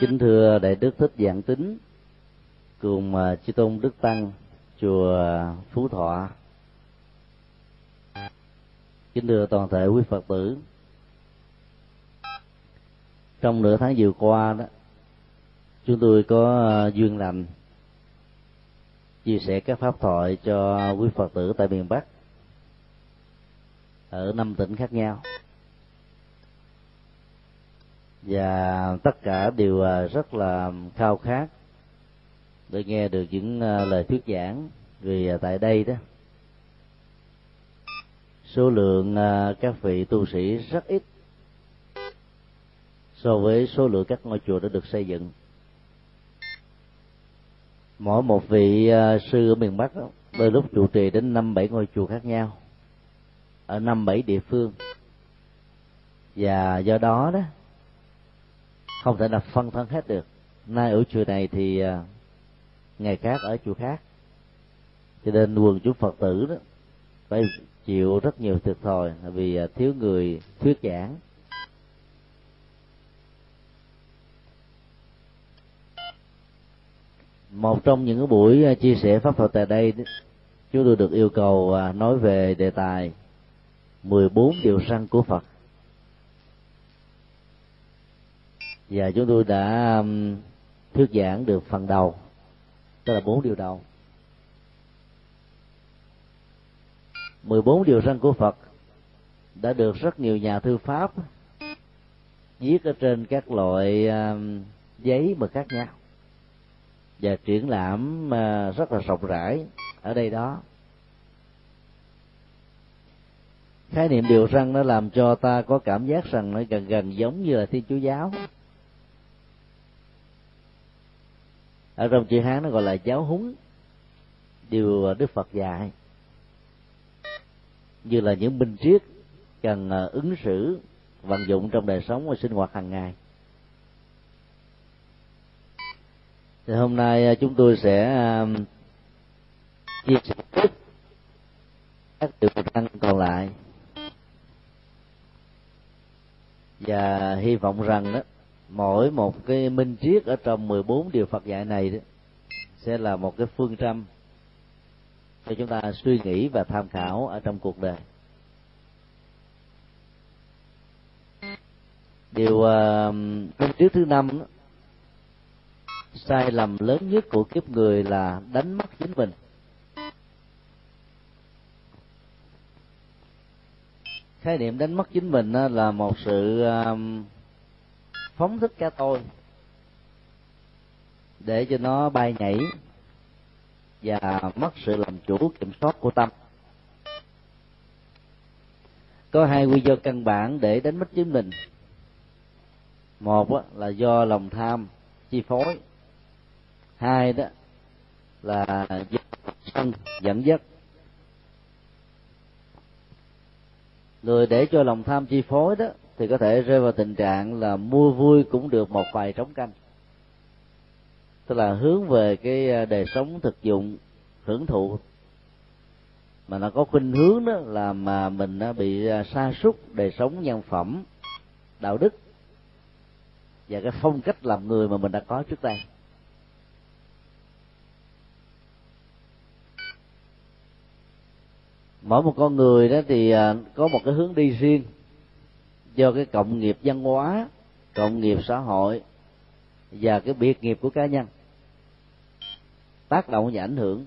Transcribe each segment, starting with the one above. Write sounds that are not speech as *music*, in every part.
kính thưa đại đức thích dạng tính cùng à, chư tôn đức tăng chùa phú thọ. Kính thưa toàn thể quý phật tử trong nửa tháng vừa qua đó chúng tôi có à, duyên lành chia sẻ các pháp thoại cho quý phật tử tại miền bắc ở năm tỉnh khác nhau và tất cả đều à, rất là khao khát để nghe được những à, lời thuyết giảng vì à, tại đây đó. Số lượng các vị tu sĩ rất ít so với số lượng các ngôi chùa đã được xây dựng. Mỗi một vị sư ở miền bắc đó, đôi lúc trụ trì đến năm bảy ngôi chùa khác nhau ở năm bảy địa phương. Và do đó đó không thể nào phân thân hết được. Nay ở chùa này thì à, ngày khác ở chùa khác. Cho nên quần chúng phật tử đó phải chịu rất nhiều thiệt thòi vì à, thiếu người thuyết giảng. Một trong những cái buổi à, chia sẻ pháp thuật tại đây chúng tôi được yêu cầu nói về đề tài 14 điều răn của Phật. Và chúng tôi đã um, thuyết giảng được phần đầu. Tức là bốn điều đầu. 14 điều răn của Phật đã được rất nhiều nhà thư pháp viết ở trên các loại um, giấy mà khác nhau và triển lãm uh, rất là rộng rãi ở đây đó. Khái niệm điều răn nó làm cho ta có cảm giác rằng nó gần gần giống như là thiên chúa giáo. Ở trong chữ hán nó gọi là giáo huấn, điều đức phật dạy. Như là những minh triết cần ờ, ứng xử, vận dụng trong đời sống và sinh hoạt hàng ngày. Thì hôm nay ờ, chúng tôi sẽ chia sẻ tiếp các điều răn còn lại. Và hy vọng rằng đó mỗi một cái minh triết ở trong 14 điều Phật dạy này đó, sẽ là một cái phương châm cho chúng ta suy nghĩ và tham khảo ở trong cuộc đời. Điều à, uh, minh triết thứ năm đó, sai lầm lớn nhất của kiếp người là đánh mất chính mình. Khái niệm đánh mất chính mình là một sự à, phóng thích cái tôi, để cho nó bay nhảy và mất sự làm chủ kiểm soát của tâm. Có hai nguyên do căn bản để đánh mất chính mình. Một là do lòng tham chi phối. Hai đó là do sân dẫn dắt. Người để cho lòng tham chi phối đó thì có thể rơi vào tình trạng là mua vui cũng được một vài trống canh. Tức là hướng về cái à, đời sống thực dụng, hưởng thụ. Mà nó có khuynh hướng đó là mà mình bị à, sa sút đời sống nhân phẩm, đạo đức và cái phong cách làm người mà mình đã có trước đây. Mỗi một con người đó thì à, có một cái hướng đi riêng do cái cộng nghiệp văn hóa, cộng nghiệp xã hội và cái biệt nghiệp của cá nhân tác động và ảnh hưởng.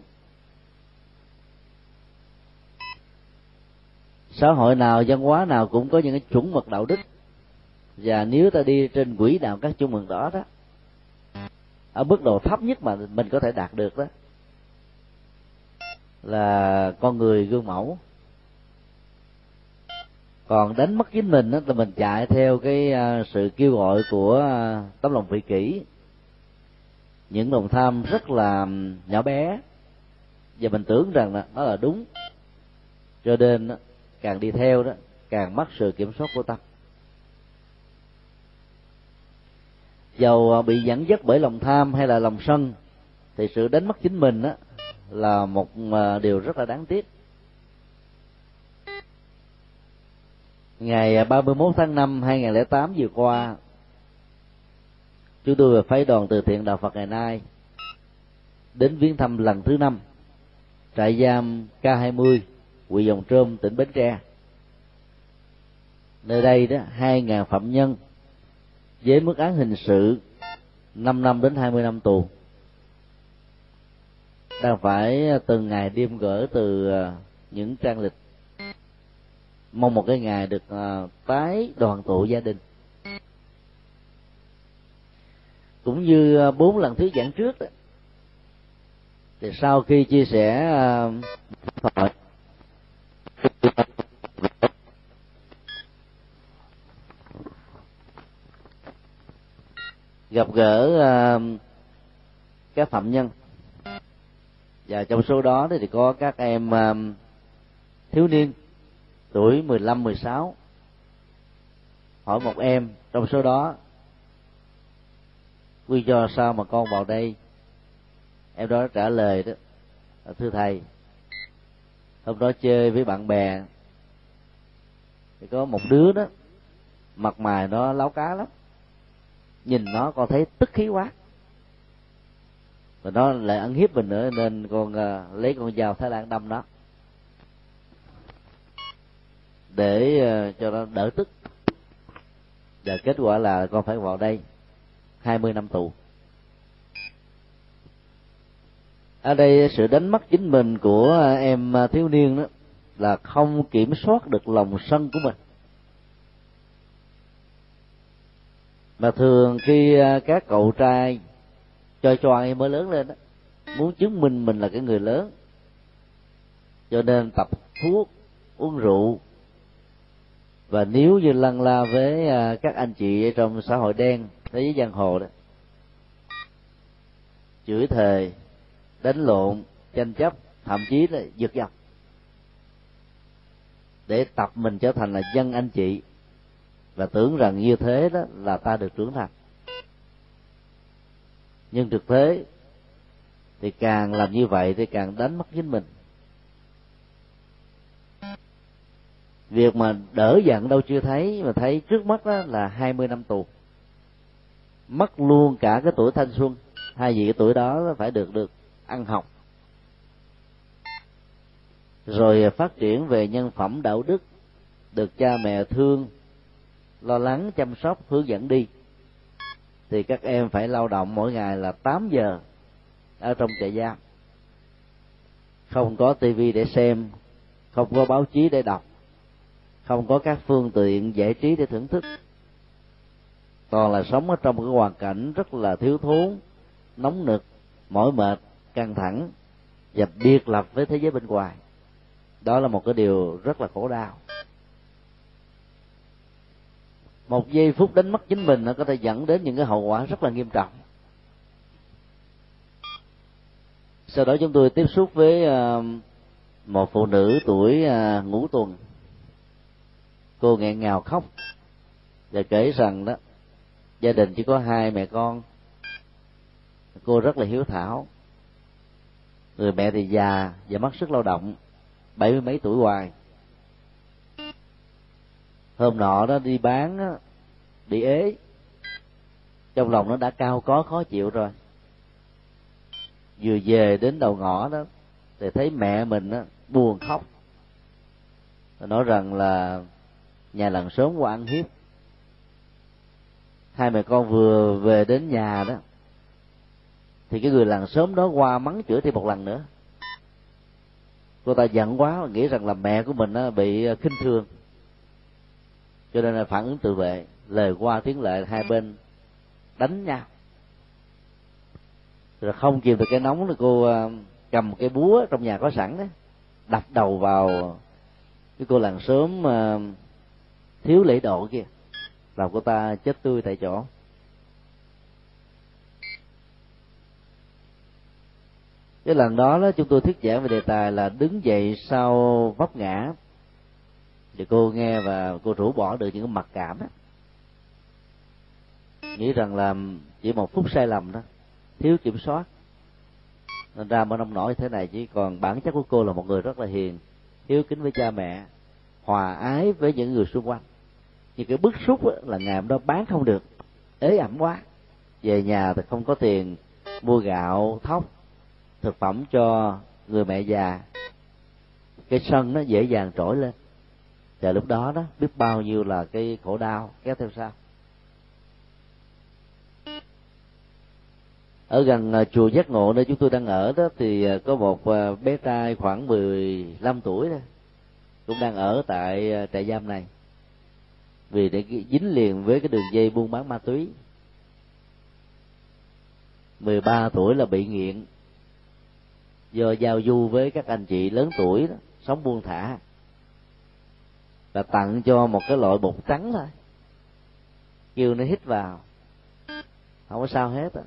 Xã hội nào, văn hóa nào cũng có những cái chuẩn mực đạo đức. Và nếu ta đi trên quỹ đạo các chuẩn mực đó đó, ở mức độ thấp nhất mà mình có thể đạt được đó, là con người gương mẫu còn đánh mất chính mình đó là mình chạy theo cái à, sự kêu gọi của à, tấm lòng vị kỷ. Những lòng tham rất là nhỏ bé. Và mình tưởng rằng là nó là đúng. Cho nên càng đi theo đó, càng mất sự kiểm soát của tâm. Dầu à, bị dẫn dắt bởi lòng tham hay là lòng sân, thì sự đánh mất chính mình đó là một điều rất là đáng tiếc. Ngày à, 31 tháng 5 2008 vừa qua, chúng tôi và phái đoàn từ thiện đạo phật ngày nay đến viếng thăm lần thứ năm trại giam K20 huyện Dòng Trôm, tỉnh Bến Tre. Nơi đây đó, hai ngàn phạm nhân với mức án hình sự 5 năm đến 20 năm tù. Đang phải à, từng ngày đêm gỡ từ à, những trang lịch mong một cái ngày được ờ, tái đoàn tụ gia đình. Cũng như ờ, bốn lần thứ giảng trước đó. Thì sau khi chia sẻ thoại gặp gỡ uh, các phạm nhân. Và trong số đó thì có các em uh, thiếu niên tuổi 15 16 hỏi một em trong số đó quy do sao mà con vào đây? Em đó trả lời đó thưa thầy hôm đó chơi với bạn bè thì có một đứa đó mặt mày nó láo cá lắm nhìn nó con thấy tức khí quá và nó lại ăn hiếp mình nữa nên con uh, lấy con dao thái lan đâm nó để ờ, cho nó đỡ tức. Và kết quả là con phải vào đây 20 năm tù. Ở đây sự đánh mất chính mình của em thiếu niên đó là không kiểm soát được lòng sân của mình. Mà thường khi ờ, các cậu trai, cho choai mới lớn lên đó, muốn chứng minh mình là cái người lớn. Cho nên tập thuốc, uống rượu và nếu như lăn la với à, các anh chị trong xã hội đen, thế giới giang hồ đó, chửi thề, đánh lộn, tranh chấp, thậm chí là giật giật, để tập mình trở thành là dân anh chị, và tưởng rằng như thế đó là ta được trưởng thành. Nhưng thực tế thì càng làm như vậy thì càng đánh mất chính mình. Việc mà đỡ giận đâu chưa thấy, mà thấy trước mắt đó là hai mươi năm tù. Mất luôn cả cái tuổi thanh xuân. Hai vị cái tuổi đó phải được được ăn học. Rồi phát triển về nhân phẩm đạo đức, được cha mẹ thương, lo lắng, chăm sóc, hướng dẫn đi. Thì các em phải lao động mỗi ngày là 8 giờ ở trong trại giam. Không có tivi để xem, không có báo chí để đọc không có các phương tiện giải trí để thưởng thức. Toàn là sống ở trong một cái hoàn cảnh rất là thiếu thốn, nóng nực, mỏi mệt, căng thẳng và biệt lập với thế giới bên ngoài. Đó là một cái điều rất là khổ đau. Một giây phút đánh mất chính mình nó có thể dẫn đến những cái hậu quả rất là nghiêm trọng. Sau đó chúng tôi tiếp xúc với ờ, một phụ nữ tuổi ờ, ngũ tuần cô nghẹn ngào khóc và kể rằng đó gia đình chỉ có hai mẹ con. Cô rất là hiếu thảo. Người mẹ thì già và mất sức lao động bảy mươi mấy tuổi hoài. Hôm nọ đó đi bán đi bị ế. Trong lòng nó đã cao có khó chịu rồi. Vừa về đến đầu ngõ đó thì thấy mẹ mình á, buồn khóc. Nói rằng là nhà làng sớm qua ăn hiếp. Hai mẹ con vừa về đến nhà đó, thì cái người làng sớm đó qua mắng chửi thêm một lần nữa. Cô ta giận quá, nghĩ rằng là mẹ của mình bị ờ, khinh thường. Cho nên là phản ứng tự vệ, lời qua tiếng lệ hai bên đánh nhau. Rồi không kìm được cái nóng thì cô ờ, cầm cái búa trong nhà có sẵn đó, đập đầu vào cái cô làng sớm thiếu lễ độ kia. Làm cô ta chết tươi tại chỗ. Cái lần đó đó, chúng tôi thuyết giảng về đề tài là đứng dậy sau vấp ngã. Thì cô nghe và cô rũ bỏ được những mặc cảm đó. Nghĩ rằng là chỉ một phút sai lầm đó. Thiếu kiểm soát. Nên ra mở nông nổi thế này, chỉ còn bản chất của cô là một người rất là hiền, hiếu kính với cha mẹ, hòa ái với những người xung quanh nhưng cái bức xúc là ngày hôm đó bán không được. Ế ẩm quá. Về nhà thì không có tiền mua gạo, thóc, thực phẩm cho người mẹ già. Cái sân nó dễ dàng trỗi lên. Và lúc đó đó, biết bao nhiêu là cái khổ đau, kéo theo sau. Ở gần à, chùa giác ngộ nơi chúng tôi đang ở đó, thì à, có một à, bé trai khoảng 15 tuổi đó, cũng đang ở tại trại giam này vì để dính liền với cái đường dây buôn bán ma túy. 13 tuổi là bị nghiện. Do giao du với các anh chị lớn tuổi đó, sống buông thả. Là tặng cho một cái loại bột trắng thôi. Kêu nó hít vào. Không có sao hết à.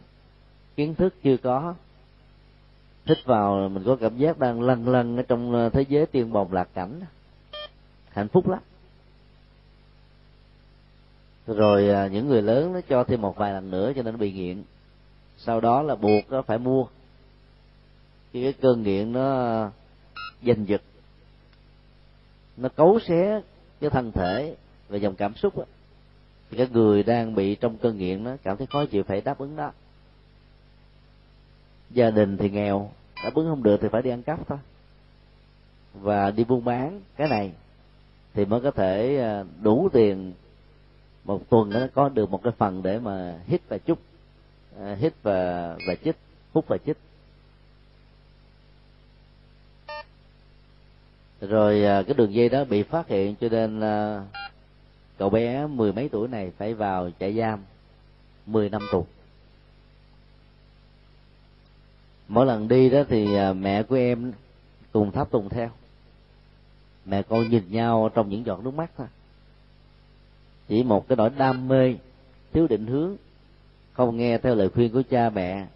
kiến thức chưa có. Hít vào mình có cảm giác đang lần lần ở trong ờ, thế giới tiên bồng lạc cảnh. Hạnh phúc lắm rồi à, những người lớn nó cho thêm một vài lần nữa cho nên nó bị nghiện. Sau đó là buộc nó phải mua. Khi cái cơn nghiện nó à, giành giật. Nó cấu xé cái thân thể và dòng cảm xúc đó, thì cái người đang bị trong cơn nghiện nó cảm thấy khó chịu phải đáp ứng đó. Gia đình thì nghèo đáp ứng không được thì phải đi ăn cắp thôi. Và đi buôn bán. Cái này thì mới có thể à, đủ tiền một tuần nó có được một cái phần để mà hít và chút à, hít và và chích hút và chích. Rồi à, cái đường dây đó bị phát hiện cho nên à, cậu bé mười mấy tuổi này phải vào trại giam mười năm tù. Mỗi lần đi đó thì à, mẹ của em cùng tháp tùng theo. Mẹ con nhìn nhau trong những giọt nước mắt thôi chỉ một cái nỗi đam mê, thiếu định hướng, không nghe theo lời khuyên của cha mẹ,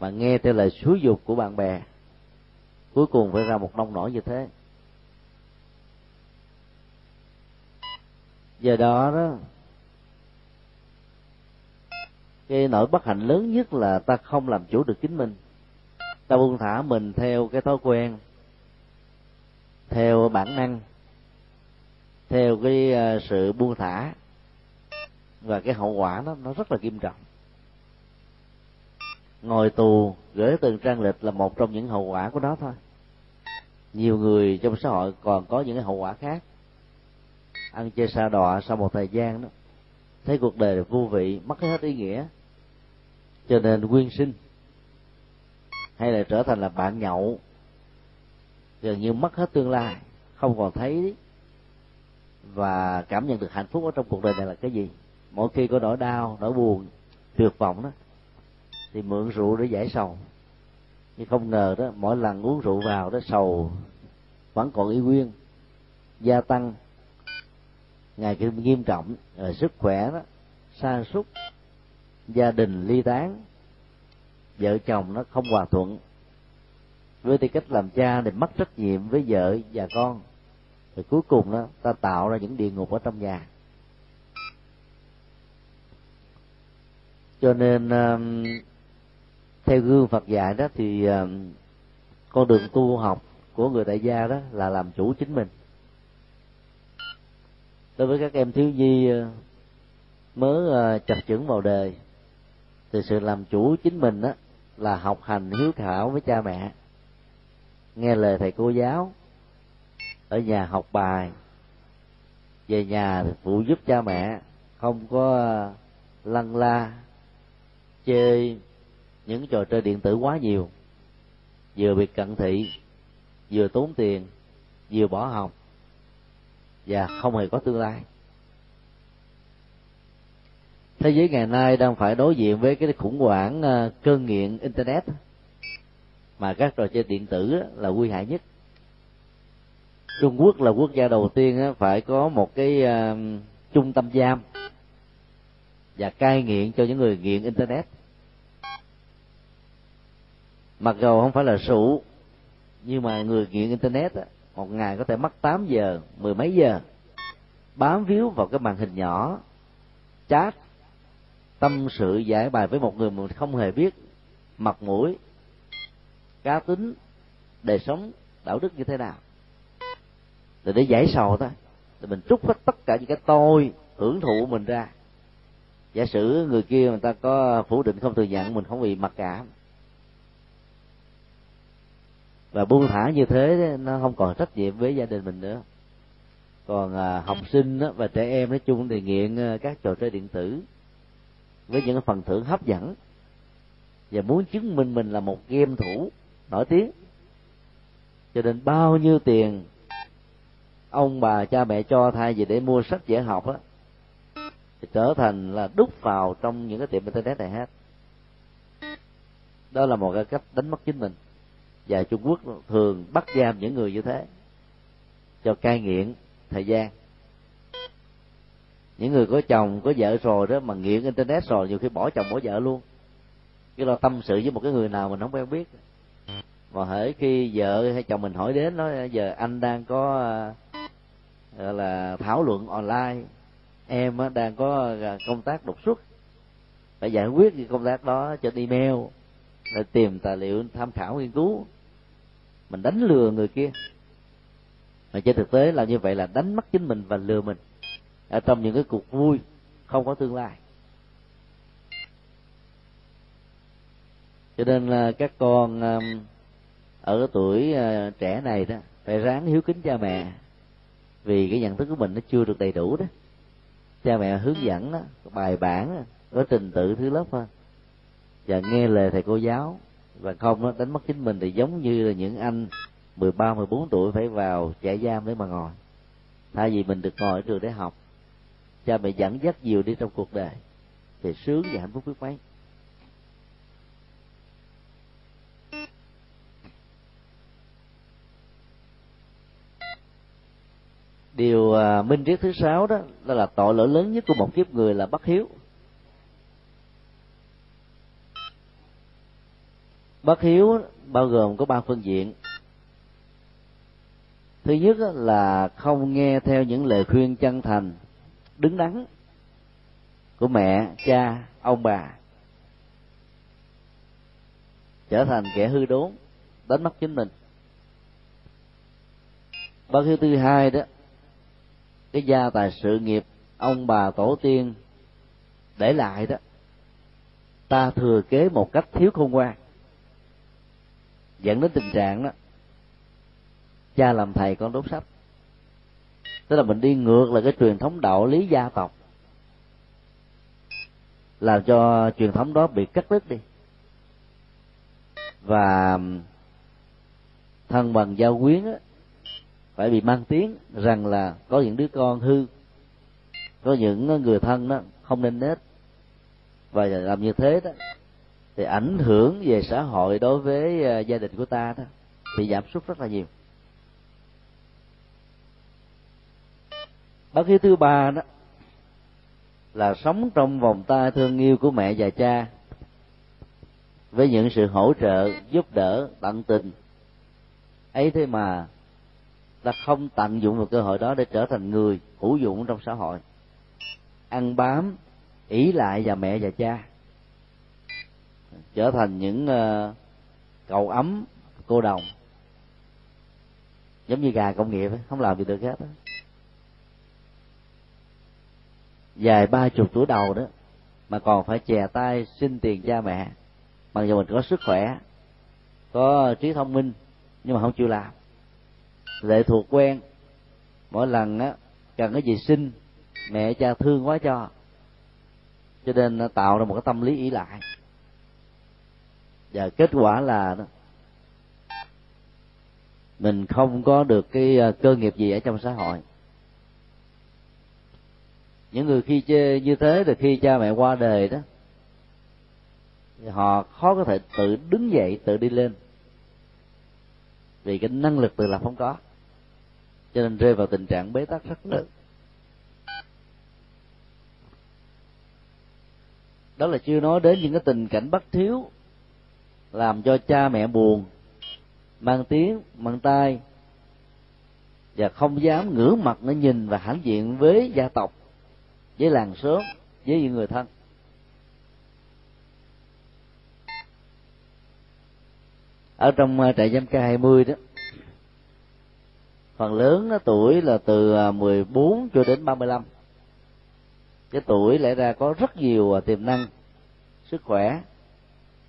mà nghe theo lời xúi dục của bạn bè. Cuối cùng phải ra một nông nổi như thế. Do đó đó, cái nỗi bất hạnh lớn nhất là ta không làm chủ được chính mình. Ta buông thả mình theo cái thói quen, theo bản năng theo cái ờ, sự buông thả và cái hậu quả nó nó rất là nghiêm trọng. Ngồi tù gửi từng trang lịch là một trong những hậu quả của nó thôi. Nhiều người trong xã hội còn có những cái hậu quả khác. Ăn chơi xa đọa sau một thời gian đó, thấy cuộc đời vô vị, mất hết ý nghĩa, cho nên quyên sinh, hay là trở thành là bạn nhậu, gần như mất hết tương lai, không còn thấy và cảm nhận được hạnh phúc ở trong cuộc đời này là cái gì? Mỗi khi có nỗi đau, nỗi buồn, tuyệt vọng đó, thì mượn rượu để giải sầu. Nhưng không ngờ đó, mỗi lần uống rượu vào đó, sầu vẫn còn y nguyên, gia tăng. Ngày càng nghiêm trọng, rồi sức khỏe đó, sa sút, gia đình ly tán, vợ chồng nó không hòa thuận. Với tư cách làm cha thì mất trách nhiệm với vợ và con thì cuối cùng đó ta tạo ra những địa ngục ở trong nhà. Cho nên um, theo gương Phật dạy đó thì um, con đường tu học của người tại gia đó là làm chủ chính mình. Đối với các em thiếu nhi uh, mới uh, chập chững vào đời thì sự làm chủ chính mình đó là học hành hiếu thảo với cha mẹ nghe lời thầy cô giáo ở nhà học bài, về nhà thì phụ giúp cha mẹ, không có ờ, lăn la, chơi những trò chơi điện tử quá nhiều. Vừa bị cận thị, vừa tốn tiền, vừa bỏ học, và không hề có tương lai. Thế giới ngày nay đang phải đối diện với cái khủng hoảng ờ, cơn nghiện internet, mà các trò chơi điện tử là nguy hại nhất trung quốc là quốc gia đầu tiên phải có một cái ờ, trung tâm giam và cai nghiện cho những người nghiện internet. Mặc dù không phải là sụ nhưng mà người nghiện internet một ngày có thể mất 8 giờ, mười mấy giờ. Bám víu vào cái màn hình nhỏ, chat, tâm sự giải bài với một người mà không hề biết, mặt mũi, cá tính, đời sống, đạo đức như thế nào rồi để giải sầu thôi. Thì mình trút hết tất cả những cái tôi hưởng thụ mình ra. Giả sử người kia người ta có phủ định không thừa nhận mình không bị mặc cảm. Và buông thả như thế nó không còn trách nhiệm với gia đình mình nữa. Còn à, học sinh đó, và trẻ em nói chung thì nghiện à, các trò chơi điện tử với những phần thưởng hấp dẫn. Và muốn chứng minh mình là một game thủ nổi tiếng. Cho nên bao nhiêu tiền ông bà cha mẹ cho thay vì để mua sách dễ học á, thì trở thành là đúc vào trong những cái tiệm internet này hết. Đó là một cái cách đánh mất chính mình. Và trung quốc thường bắt giam những người như thế cho cai nghiện thời gian. Những người có chồng, có vợ rồi đó mà nghiện internet rồi, nhiều khi bỏ chồng, bỏ vợ luôn. Cái lo tâm sự với một cái người nào mình không quen biết. Mà hễ khi vợ hay chồng mình hỏi đến nói giờ anh đang có gọi là thảo luận online. Em đang có à, công tác đột xuất. Phải giải quyết cái công tác đó trên email để tìm tài liệu tham khảo nghiên cứu. Mình đánh lừa người kia. Mà trên thực tế là như vậy là đánh mất chính mình và lừa mình ở trong những cái cuộc vui không có tương lai. Cho nên là các con à, ở cái tuổi à, trẻ này đó, phải ráng hiếu kính cha mẹ vì cái nhận thức của mình nó chưa được đầy đủ đó. Cha mẹ hướng dẫn đó, bài bản có trình tự thứ lớp hơn và nghe lời thầy cô giáo. Và không nó đánh mất chính mình thì giống như là những anh 13, 14 tuổi phải vào trại giam để mà ngồi. Thay vì mình được ngồi ở trường để học cha mẹ dẫn dắt nhiều đi trong cuộc đời. Thì sướng và hạnh phúc biết mấy. Điều à, minh triết thứ sáu đó, đó là tội lỗi lớn nhất của một kiếp người là bất hiếu. Bất hiếu bao gồm có ba phương diện. Thứ nhất là không nghe theo những lời khuyên chân thành đứng đắn của mẹ cha ông bà trở thành kẻ hư đốn đánh mất chính mình. Bất hiếu thứ hai đó cái gia tài sự nghiệp ông bà tổ tiên để lại đó ta thừa kế một cách thiếu khôn ngoan. Dẫn đến tình trạng đó cha làm thầy con đốt sách tức là mình đi ngược lại cái truyền thống đạo lý gia tộc. Làm cho truyền thống đó bị cắt đứt đi. Và thân bằng giao quyến á, phải bị mang tiếng rằng là có những đứa con hư, có những người thân đó không nên nết. Và làm như thế đó, thì ảnh hưởng về xã hội đối với à, gia đình của ta đó, thì giảm sút rất là nhiều. Bất hiếu thứ ba đó là sống trong vòng tay thương yêu của mẹ và cha, với những sự hỗ trợ, giúp đỡ, tận tình. Ấy thế mà ta không tận dụng vào cơ hội đó để trở thành người hữu dụng trong xã hội. Ăn bám ỷ lại và mẹ và cha. Trở thành những ờ, uh, cầu ấm cô đồng. Giống như gà công nghiệp ấy, không làm gì được hết đó. dài ba chục tuổi đầu đó mà còn phải chè tay xin tiền cha mẹ. Mặc dù mình có sức khỏe có trí thông minh nhưng mà không chịu làm lệ thuộc quen. Mỗi lần á, cần cái gì xin, mẹ cha thương quá cho. Cho nên nó tạo ra một cái tâm lý ý lại. Và kết quả là mình không có được cái ờ, cơ nghiệp gì ở trong xã hội. Những người khi chê, như thế thì khi cha mẹ qua đời đó, thì họ khó có thể tự đứng dậy, tự đi lên. Vì cái năng lực tự lập không có cho nên rơi vào tình trạng bế tắc rất lớn. Đó là chưa nói đến những cái tình cảnh bất thiếu, làm cho cha mẹ buồn, mang tiếng, mang tay và không dám ngửa mặt nó nhìn và hãnh diện với gia tộc, với làng xóm, với những người thân. Ở trong à, trại giam K20 đó phần lớn nó tuổi là từ à, 14 cho đến 35 cái tuổi lẽ ra có rất nhiều à, tiềm năng, sức khỏe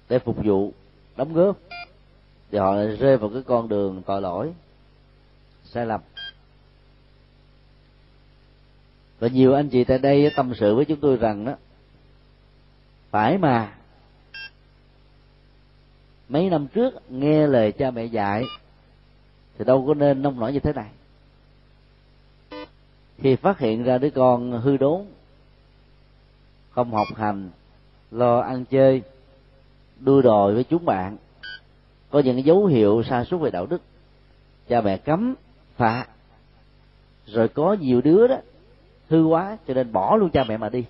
để phục vụ, đóng góp. Thì họ lại rơi vào cái con đường tội lỗi, sai lầm. Và nhiều anh chị tại đây tâm sự với chúng tôi rằng đó phải mà mấy năm trước nghe lời cha mẹ dạy thì đâu có nên nông nổi như thế này. Khi phát hiện ra đứa con hư đốn, không học hành, lo ăn chơi, đua đòi với chúng bạn, có những dấu hiệu sa sút về đạo đức, cha mẹ cấm, phạt. Rồi có nhiều đứa đó, hư quá cho nên bỏ luôn cha mẹ mà đi.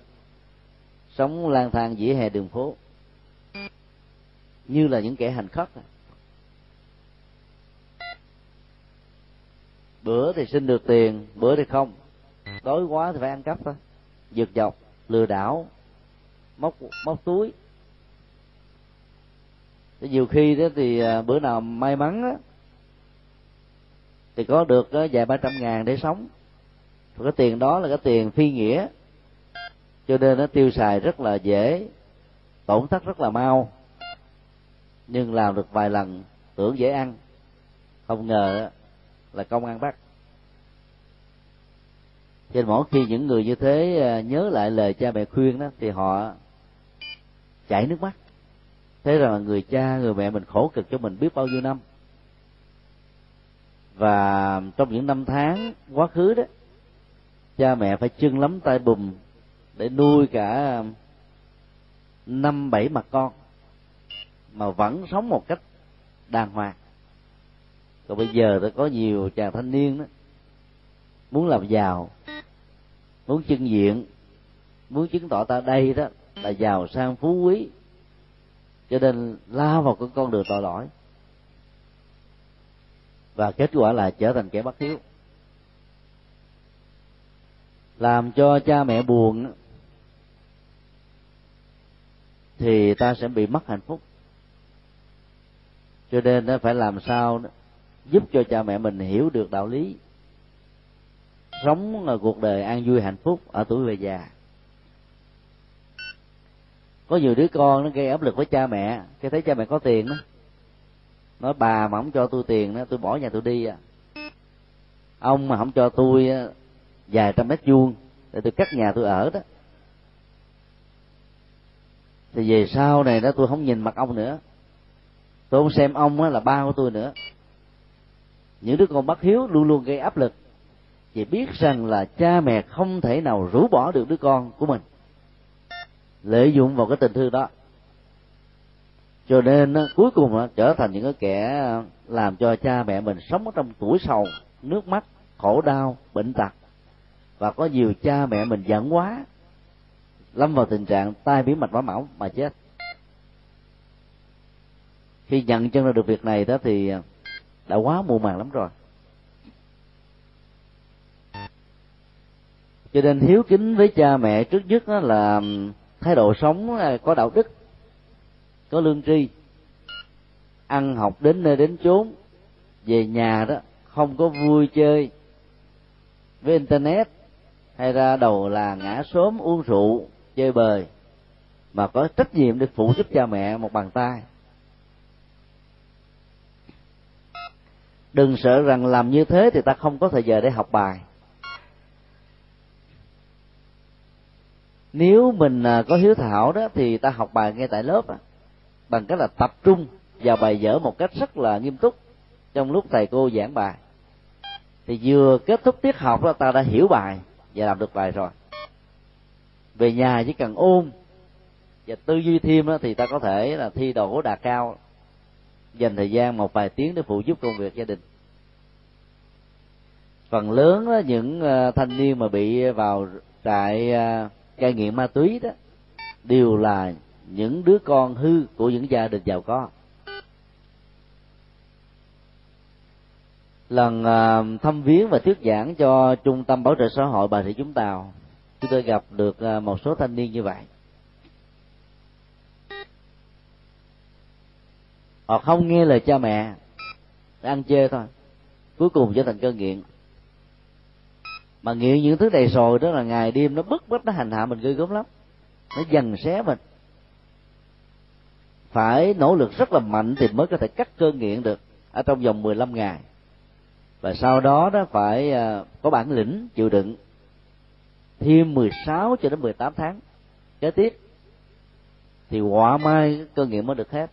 Sống lang thang dĩa hè đường phố. Như là những kẻ hành khất. Bữa thì xin được tiền bữa thì không. Tối quá thì phải ăn cắp thôi. Giật dọc lừa đảo móc móc túi. Thì nhiều khi đó thì à, bữa nào may mắn đó, thì có được vài ba trăm ngàn để sống. Và cái tiền đó là cái tiền phi nghĩa. Cho nên nó tiêu xài rất là dễ tổn thất rất là mau. Nhưng làm được vài lần tưởng dễ ăn. Không ngờ là công an bắt cho nên mỗi khi những người như thế à, nhớ lại lời cha mẹ khuyên đó, thì họ chảy nước mắt. Thế rằng là người cha, người mẹ mình khổ cực cho mình biết bao nhiêu năm. Và trong những năm tháng quá khứ đó, cha mẹ phải chân lắm tay bùm để nuôi cả năm bảy mặt con, mà vẫn sống một cách đàng hoàng còn bây giờ đã có nhiều chàng thanh niên đó, muốn làm giàu, muốn trưng diện, muốn chứng tỏ ta đây đó là giàu sang phú quý. Cho nên lao vào cái con đường tội lỗi. Và kết quả là trở thành kẻ bất hiếu làm cho cha mẹ buồn thì ta sẽ bị mất hạnh phúc. Cho nên nó phải làm sao giúp cho cha mẹ mình hiểu được đạo lý. Sống cuộc đời an vui hạnh phúc ở tuổi về già. Có nhiều đứa con nó gây áp lực với cha mẹ, cái thấy cha mẹ có tiền đó. Nói, bà mà không cho tôi tiền đó, tôi bỏ nhà tôi đi à. Ông mà không cho tôi vài trăm mét vuông để tôi cắt nhà tôi ở đó. Thì về sau này đó tôi không nhìn mặt ông nữa. Tôi không xem ông là ba của tôi nữa những đứa con bất hiếu luôn luôn gây áp lực. Vì biết rằng là cha mẹ không thể nào rũ bỏ được đứa con của mình. Lợi dụng vào cái tình thương đó. Cho nên cuối cùng trở thành những cái kẻ làm cho cha mẹ mình sống ở trong tuổi sầu, nước mắt, khổ đau, bệnh tật. Và có nhiều cha mẹ mình giận quá, lâm vào tình trạng tai biến mạch máu mỏng mà chết. Khi nhận chân ra được việc này đó thì đã quá muộn màng lắm rồi. Cho nên hiếu kính với cha mẹ trước nhất là thái độ sống có đạo đức, có lương tri, ăn học đến nơi đến chốn, về nhà đó không có vui chơi với internet hay ra đầu là ngã sớm uống rượu, chơi bời, mà có trách nhiệm để phụ giúp cha mẹ một bàn tay. Đừng sợ rằng làm như thế thì ta không có thời giờ để học bài. Nếu mình à, có hiếu thảo đó thì ta học bài ngay tại lớp à, bằng cách là tập trung vào bài vở một cách rất là nghiêm túc trong lúc thầy cô giảng bài. Thì vừa kết thúc tiết học là ta đã hiểu bài và làm được bài rồi. Về nhà chỉ cần ôn và tư duy thêm đó, thì ta có thể là thi đỗ đạt cao dành thời gian một vài tiếng để phụ giúp công việc gia đình. Phần lớn đó, những ờ, thanh niên mà bị vào trại ờ, cai nghiện ma túy đó đều là những đứa con hư của những gia đình giàu có. Lần ờ, thăm viếng và thuyết giảng cho trung tâm bảo trợ xã hội bà thị chúng tàu chúng tôi gặp được một số thanh niên như vậy. Họ không nghe lời cha mẹ ăn chơi thôi. Cuối cùng trở thành cơn nghiện. Mà nghiện những thứ này rồi đó là ngày đêm nó bức bách, nó hành hạ mình ghê gớm lắm. Nó dần xé mình. Phải nỗ lực rất là mạnh thì mới có thể cắt cơn nghiện được ở trong vòng 15 ngày. Và sau đó đó phải à, có bản lĩnh chịu đựng thêm 16 cho đến 18 tháng kế tiếp. Thì quả mai cơn nghiện mới được hết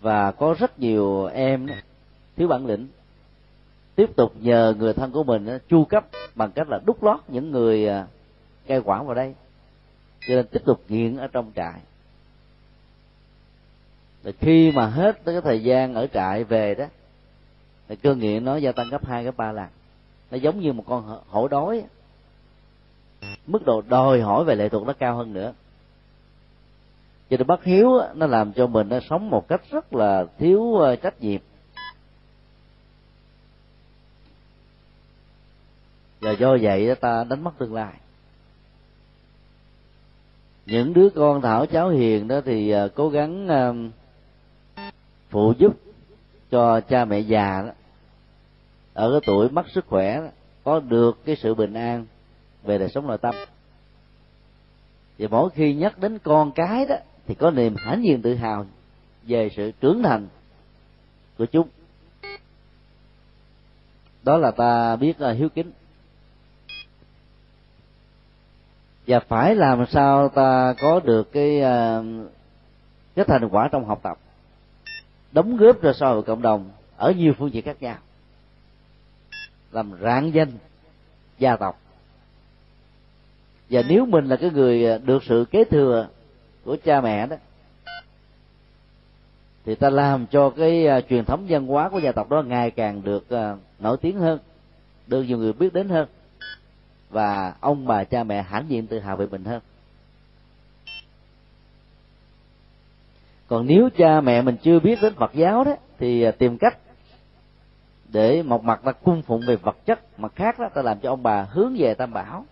và có rất nhiều em thiếu bản lĩnh, tiếp tục nhờ người thân của mình chu cấp bằng cách là đút lót những người à, cai quản vào đây. Cho nên tiếp tục nghiện ở trong trại. Rồi khi mà hết cái thời gian ở trại về đó, thì cơ nghiện nó gia tăng gấp hai, gấp ba lần. Nó giống như một con hổ đói mức độ đòi hỏi về lệ thuộc nó cao hơn nữa cho nên bất hiếu nó làm cho mình nó sống một cách rất là thiếu ờ, trách nhiệm. Và do vậy ta đánh mất tương lai. Những đứa con thảo cháu hiền đó thì ờ, cố gắng ờ, phụ giúp cho cha mẹ già đó. Ở cái tuổi mất sức khỏe đó, có được cái sự bình an về đời sống nội tâm. Và mỗi khi nhắc đến con cái đó thì có niềm hãnh diện tự hào về sự trưởng thành của chúng. Đó là ta biết là hiếu kính. Và phải làm sao ta có được cái à, cái thành quả trong học tập? Đóng góp cho xã hội cộng đồng ở nhiều phương diện khác nhau. Làm rạng danh gia tộc. Và nếu mình là cái người à, được sự kế thừa của cha mẹ đó. Thì ta làm cho cái uh, truyền thống văn hóa của gia tộc đó ngày càng được uh, nổi tiếng hơn được nhiều người biết đến hơn. Và ông bà cha mẹ hãnh diện tự hào về mình hơn. Còn nếu cha mẹ mình chưa biết đến Phật giáo đó thì uh, tìm cách để một mặt ta cung phụng về vật chất mặt khác đó ta làm cho ông bà hướng về tam bảo.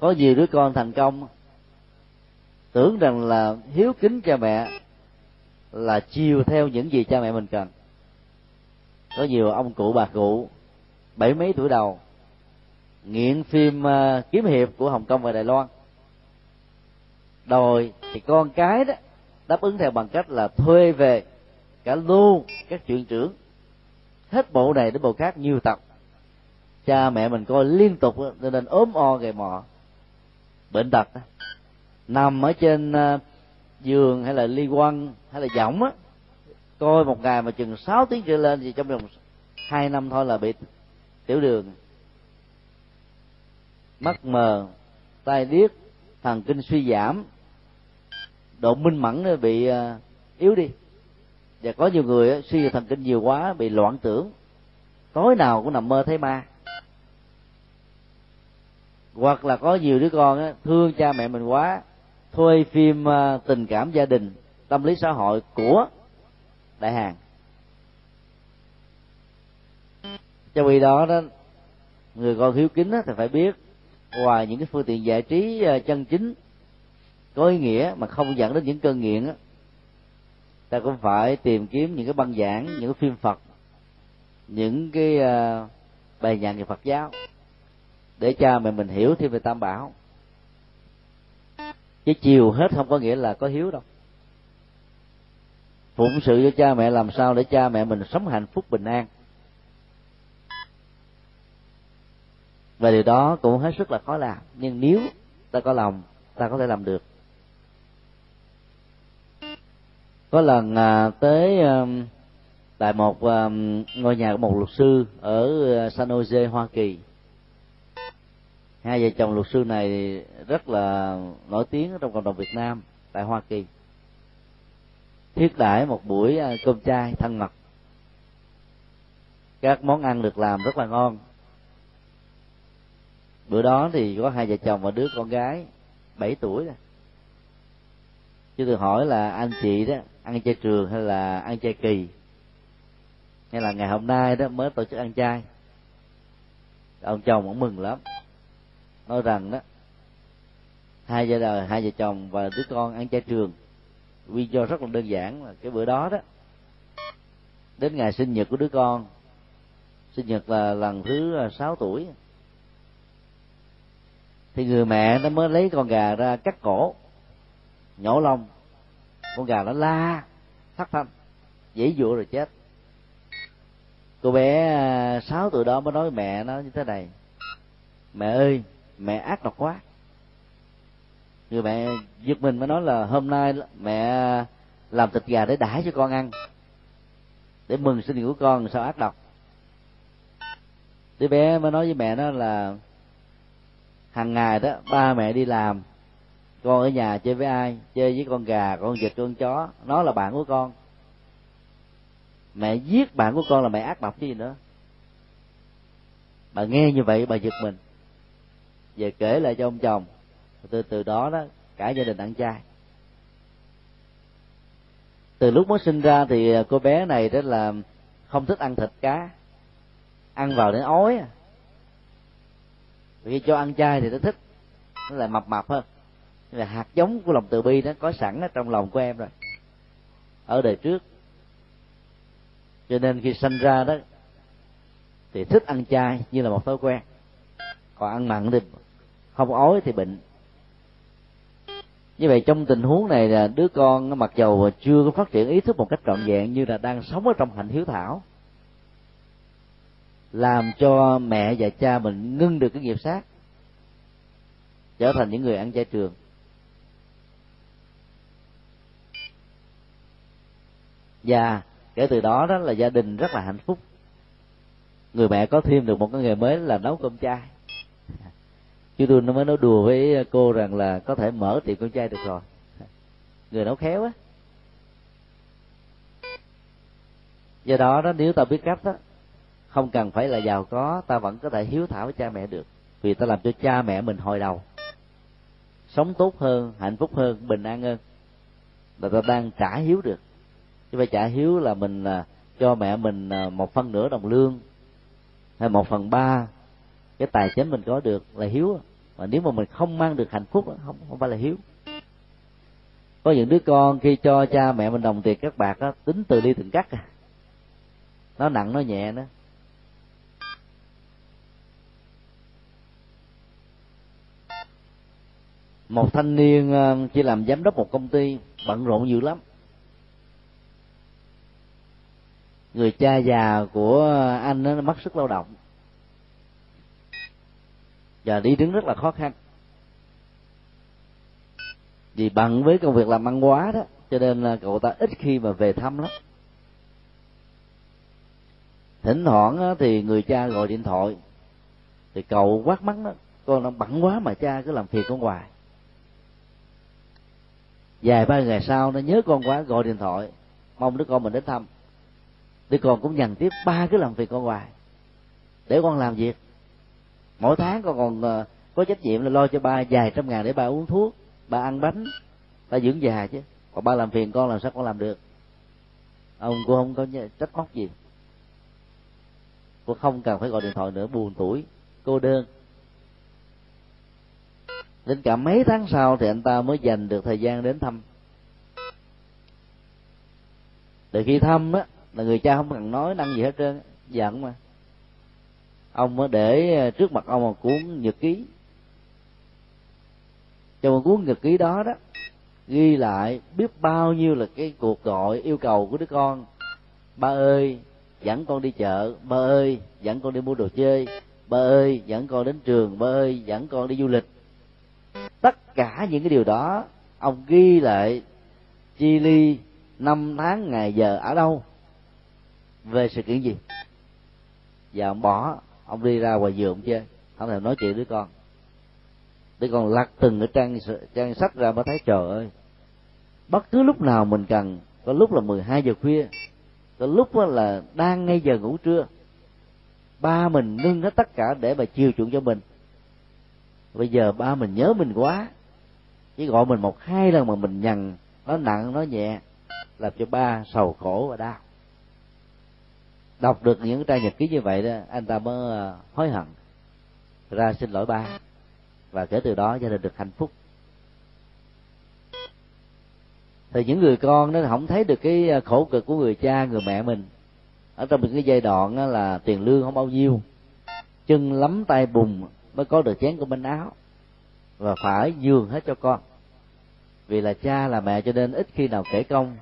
Có nhiều đứa con thành công tưởng rằng là hiếu kính cha mẹ là chiều theo những gì cha mẹ mình cần. Có nhiều ông cụ bà cụ bảy mấy tuổi đầu nghiện phim uh, kiếm hiệp của hồng kông và đài loan. Đòi thì con cái đó đáp ứng theo bằng cách là thuê về cả luôn các chuyện trưởng hết bộ này đến bộ khác nhiều tập. Cha mẹ mình coi liên tục nên ốm o gầy mọ bệnh tật nằm ở trên ờ, giường hay là ly quăng hay là giỏng á. Coi một ngày mà chừng 6 tiếng trở lên thì trong vòng hai năm thôi là bị tiểu đường. Mắt mờ, tai điếc, thần kinh suy giảm. Độ minh mẫn bị ờ, yếu đi. Và có nhiều người suy thần kinh nhiều quá bị loạn tưởng. Tối nào cũng nằm mơ thấy ma. Hoặc là có nhiều đứa con thương cha mẹ mình quá thuê phim à, tình cảm gia đình tâm lý xã hội của đại hàng cho vì đó đó người con hiếu kính thì phải biết ngoài những cái phương tiện giải trí à, chân chính có ý nghĩa mà không dẫn đến những cơn nghiện đó, ta cũng phải tìm kiếm những cái băng giảng những cái phim phật những cái à, bài nhạc về phật giáo để cha mẹ mình hiểu thêm về tam bảo chứ chiều hết không có nghĩa là có hiếu đâu. Phụng sự cho cha mẹ làm sao để cha mẹ mình sống hạnh phúc bình an. Và điều đó cũng hết sức là khó làm. Nhưng nếu ta có lòng ta có thể làm được. Có lần à, tới à, tại một à, ngôi nhà của một luật sư ở ờ, San Jose Hoa Kỳ hai vợ chồng luật sư này rất là nổi tiếng trong cộng đồng Việt Nam, tại Hoa Kỳ. Thiết đãi một buổi à, cơm chay thân mật. Các món ăn được làm rất là ngon. Bữa đó thì có hai vợ chồng và đứa con gái 7 tuổi rồi chứ tôi hỏi là anh chị đó, ăn chay trường hay là ăn chay kỳ? Hay là ngày hôm nay đó mới tổ chức ăn chay? Ông chồng cũng mừng lắm nói rằng đó hai vợ đời, hai vợ chồng và đứa con ăn chay trường nguyên do rất là đơn giản là cái bữa đó đó. Đến ngày sinh nhật của đứa con, sinh nhật là lần thứ à, sáu tuổi. Thì người mẹ nó mới lấy con gà ra cắt cổ, nhổ lông. Con gà nó la, thất thanh, dễ dụa rồi chết. Cô bé à, sáu tuổi đó mới nói với mẹ nó như thế này. Mẹ ơi mẹ ác độc quá. Người mẹ giật mình mới nói là hôm nay mẹ làm thịt gà để đãi cho con ăn, để mừng sinh nhật của con, sao ác độc. Đứa bé mới nói với mẹ nó là hàng ngày đó, ba mẹ đi làm, con ở nhà chơi với ai? Chơi với con gà, con vịt, con chó, nó là bạn của con. Mẹ giết bạn của con là mẹ ác độc chứ gì nữa. Bà nghe như vậy, bà giật mình về kể lại cho ông chồng. Từ từ đó đó, cả gia đình ăn chay. Từ lúc mới sinh ra thì cô bé này đó là không thích ăn thịt cá. Ăn vào đến ói à. vì cho ăn chay thì nó thích. Nó lại mập mập hơn. Là hạt giống của lòng từ bi nó có sẵn ở trong lòng của em rồi. Ở đời trước. Cho nên khi sinh ra đó, thì thích ăn chay như là một thói quen. Còn ăn mặn thì không ói thì bệnh. Như vậy trong tình huống này là đứa con mặc dầu chưa có phát triển ý thức một cách trọn vẹn như là đang sống ở trong hạnh hiếu thảo, làm cho mẹ và cha mình ngưng được cái nghiệp sát, trở thành những người ăn chay trường. Và kể từ đó đó là gia đình rất là hạnh phúc. Người mẹ có thêm được một cái nghề mới là nấu cơm chay chứ tôi nó mới nói đùa với cô rằng là có thể mở tiệm con trai được rồi. Người nấu khéo á. Do đó đó, nếu ta biết cách đó, không cần phải là giàu có ta vẫn có thể hiếu thảo với cha mẹ được. Vì ta làm cho cha mẹ mình hồi đầu. Sống tốt hơn, hạnh phúc hơn, bình an hơn. Là ta đang trả hiếu được. Chứ phải trả hiếu là mình là cho mẹ mình à, một phân nửa đồng lương, hay một phần ba cái tài chính mình có được là hiếu mà nếu mà mình không mang được hạnh phúc không không phải là hiếu. Có những đứa con khi cho cha mẹ mình đồng tiền các bạc đó tính từ đi từng cắt à. Nó nặng, nó nhẹ đó một thanh niên ờ, chỉ làm giám đốc một công ty, bận rộn dữ lắm. Người cha già của anh nó mất sức lao động và đi đứng rất là khó khăn. Vì bận với công việc làm ăn quá đó, cho nên cậu ta ít khi mà về thăm lắm. Thỉnh thoảng thì người cha gọi điện thoại, thì cậu quát mắng đó, con nó bận quá mà cha cứ làm phiền con hoài. Vài ba ngày sau, nó nhớ con quá, gọi điện thoại, mong đứa con mình đến thăm. Đứa con cũng nhận tiếp, ba cứ làm việc con hoài, để con làm việc mỗi tháng con còn ờ, có trách nhiệm là lo cho ba vài trăm ngàn để ba uống thuốc, ba ăn bánh, ba dưỡng già chứ. Còn ba làm phiền con làm sao con làm được? Ông cô không có trách móc gì. Cô không cần phải gọi điện thoại nữa, buồn tuổi, cô đơn. Đến cả mấy tháng sau thì anh ta mới dành được thời gian đến thăm. Từ khi thăm á, là người cha không cần nói năng gì hết trơn giận mà ông mới để ờ, trước mặt ông một cuốn nhật ký. Trong một cuốn nhật ký đó đó, ghi lại biết bao nhiêu là cái cuộc gọi yêu cầu của đứa con. Ba ơi, dẫn con đi chợ. Ba ơi, dẫn con đi mua đồ chơi. Ba ơi, dẫn con đến trường. Ba ơi, dẫn con đi du lịch. Tất cả những cái điều đó, ông ghi lại chi ly năm tháng ngày giờ ở đâu? Về sự kiện gì? Và ông bỏ ông đi ra ngoài giường chơi không thèm nói chuyện với con. Đứa con lật từng cái trang trang sách ra mới thấy, trời ơi. Bất cứ lúc nào mình cần, có lúc là 12 giờ khuya, có lúc là đang ngay giờ ngủ trưa, ba mình ngưng hết tất cả để mà chiều chuộng cho mình. Bây giờ ba mình nhớ mình quá, chỉ gọi mình một hai lần mà mình nhằn nó nặng nó nhẹ, làm cho ba sầu khổ và đau đọc được những trang nhật ký như vậy đó, anh ta mới ờ, hối hận. Ra xin lỗi ba. Và kể từ đó gia đình được hạnh phúc. Thì những người con nó không thấy được cái ờ, khổ cực của người cha, người mẹ mình. Ở trong những cái giai đoạn là tiền lương không bao nhiêu. Chân lắm tay bùn mới có được chén của bên áo. Và phải nhường hết cho con. Vì là cha là mẹ cho nên ít khi nào kể công,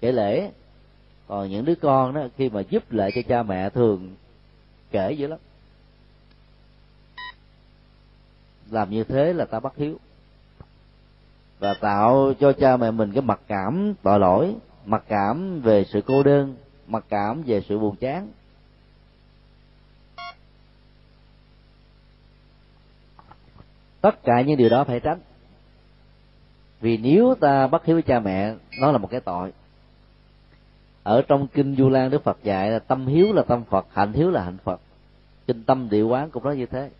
kể lễ còn những đứa con đó, khi mà giúp lại cho cha mẹ thường kể dữ lắm. Làm như thế là ta bắt hiếu. Và tạo cho cha mẹ mình cái mặc cảm tội lỗi, mặc cảm về sự cô đơn, mặc cảm về sự buồn chán. Tất cả những điều đó phải tránh. Vì nếu ta bắt hiếu với cha mẹ, nó là một cái tội ở trong kinh du lan đức phật dạy là tâm hiếu là tâm phật, hạnh hiếu là hạnh phật. Kinh tâm địa quán cũng nói như thế.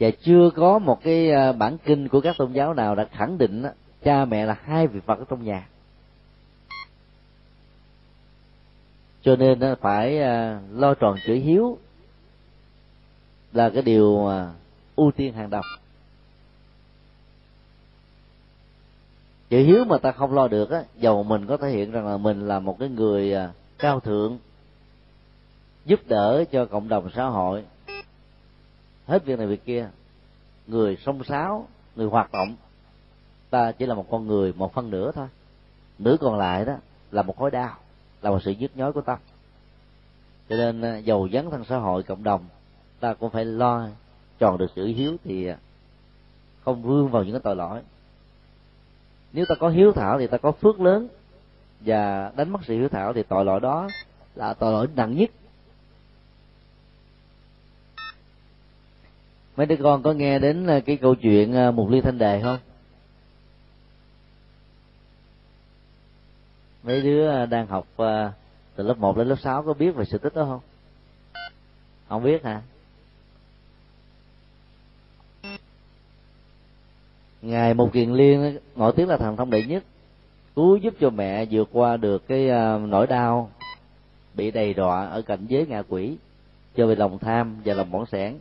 Và chưa có một cái à, bản kinh của các tôn giáo nào đã khẳng định cha mẹ là hai vị phật ở trong nhà. Cho nên phải à, lo tròn chữ hiếu là cái điều à, ưu tiên hàng đầu. Chữ hiếu mà ta không lo được á, dầu mình có thể hiện rằng là mình là một cái người à, cao thượng, giúp đỡ cho cộng đồng xã hội, hết việc này việc kia, người sông sáo, người hoạt động, ta chỉ là một con người một phân nửa thôi. Nửa còn lại đó là một khối đau, là một sự nhức nhói của tâm. Cho nên giàu dầu dấn thân xã hội cộng đồng, ta cũng phải lo, tròn được sự hiếu thì à, không vương vào những cái tội lỗi nếu ta có hiếu thảo thì ta có phước lớn. Và đánh mất sự hiếu thảo thì tội lỗi đó là tội lỗi nặng nhất. Mấy đứa con có nghe đến ờ, cái câu chuyện ờ, một ly thanh đề không? Mấy đứa ờ, đang học từ lớp 1 đến lớp 6 có biết về sự tích đó không? Không biết hả? Ngài một kiền liên nổi tiếng là thần thông đệ nhất cứu giúp cho mẹ vượt qua được cái à, nỗi đau bị đầy đọa ở cảnh giới ngạ quỷ do vì lòng tham và lòng bỏng sẻn.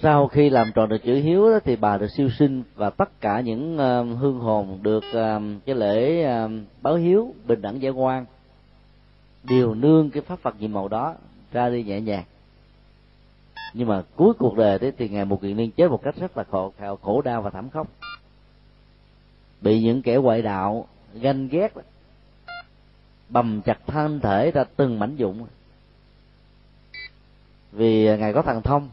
Sau khi làm tròn được chữ hiếu đó, thì bà được siêu sinh và tất cả những uh, hương hồn được uh, cái lễ uh, báo hiếu bình đẳng giải quan đều nương cái pháp phật nhiệm màu đó ra đi nhẹ nhàng. Nhưng mà cuối cuộc đời đấy thì ngài một kiện liên chết một cách rất là khổ khổ, khổ đau và thảm khốc. Bị những kẻ ngoại đạo ganh ghét bầm chặt thân thể ra từng mảnh dụng vì ngài có thần thông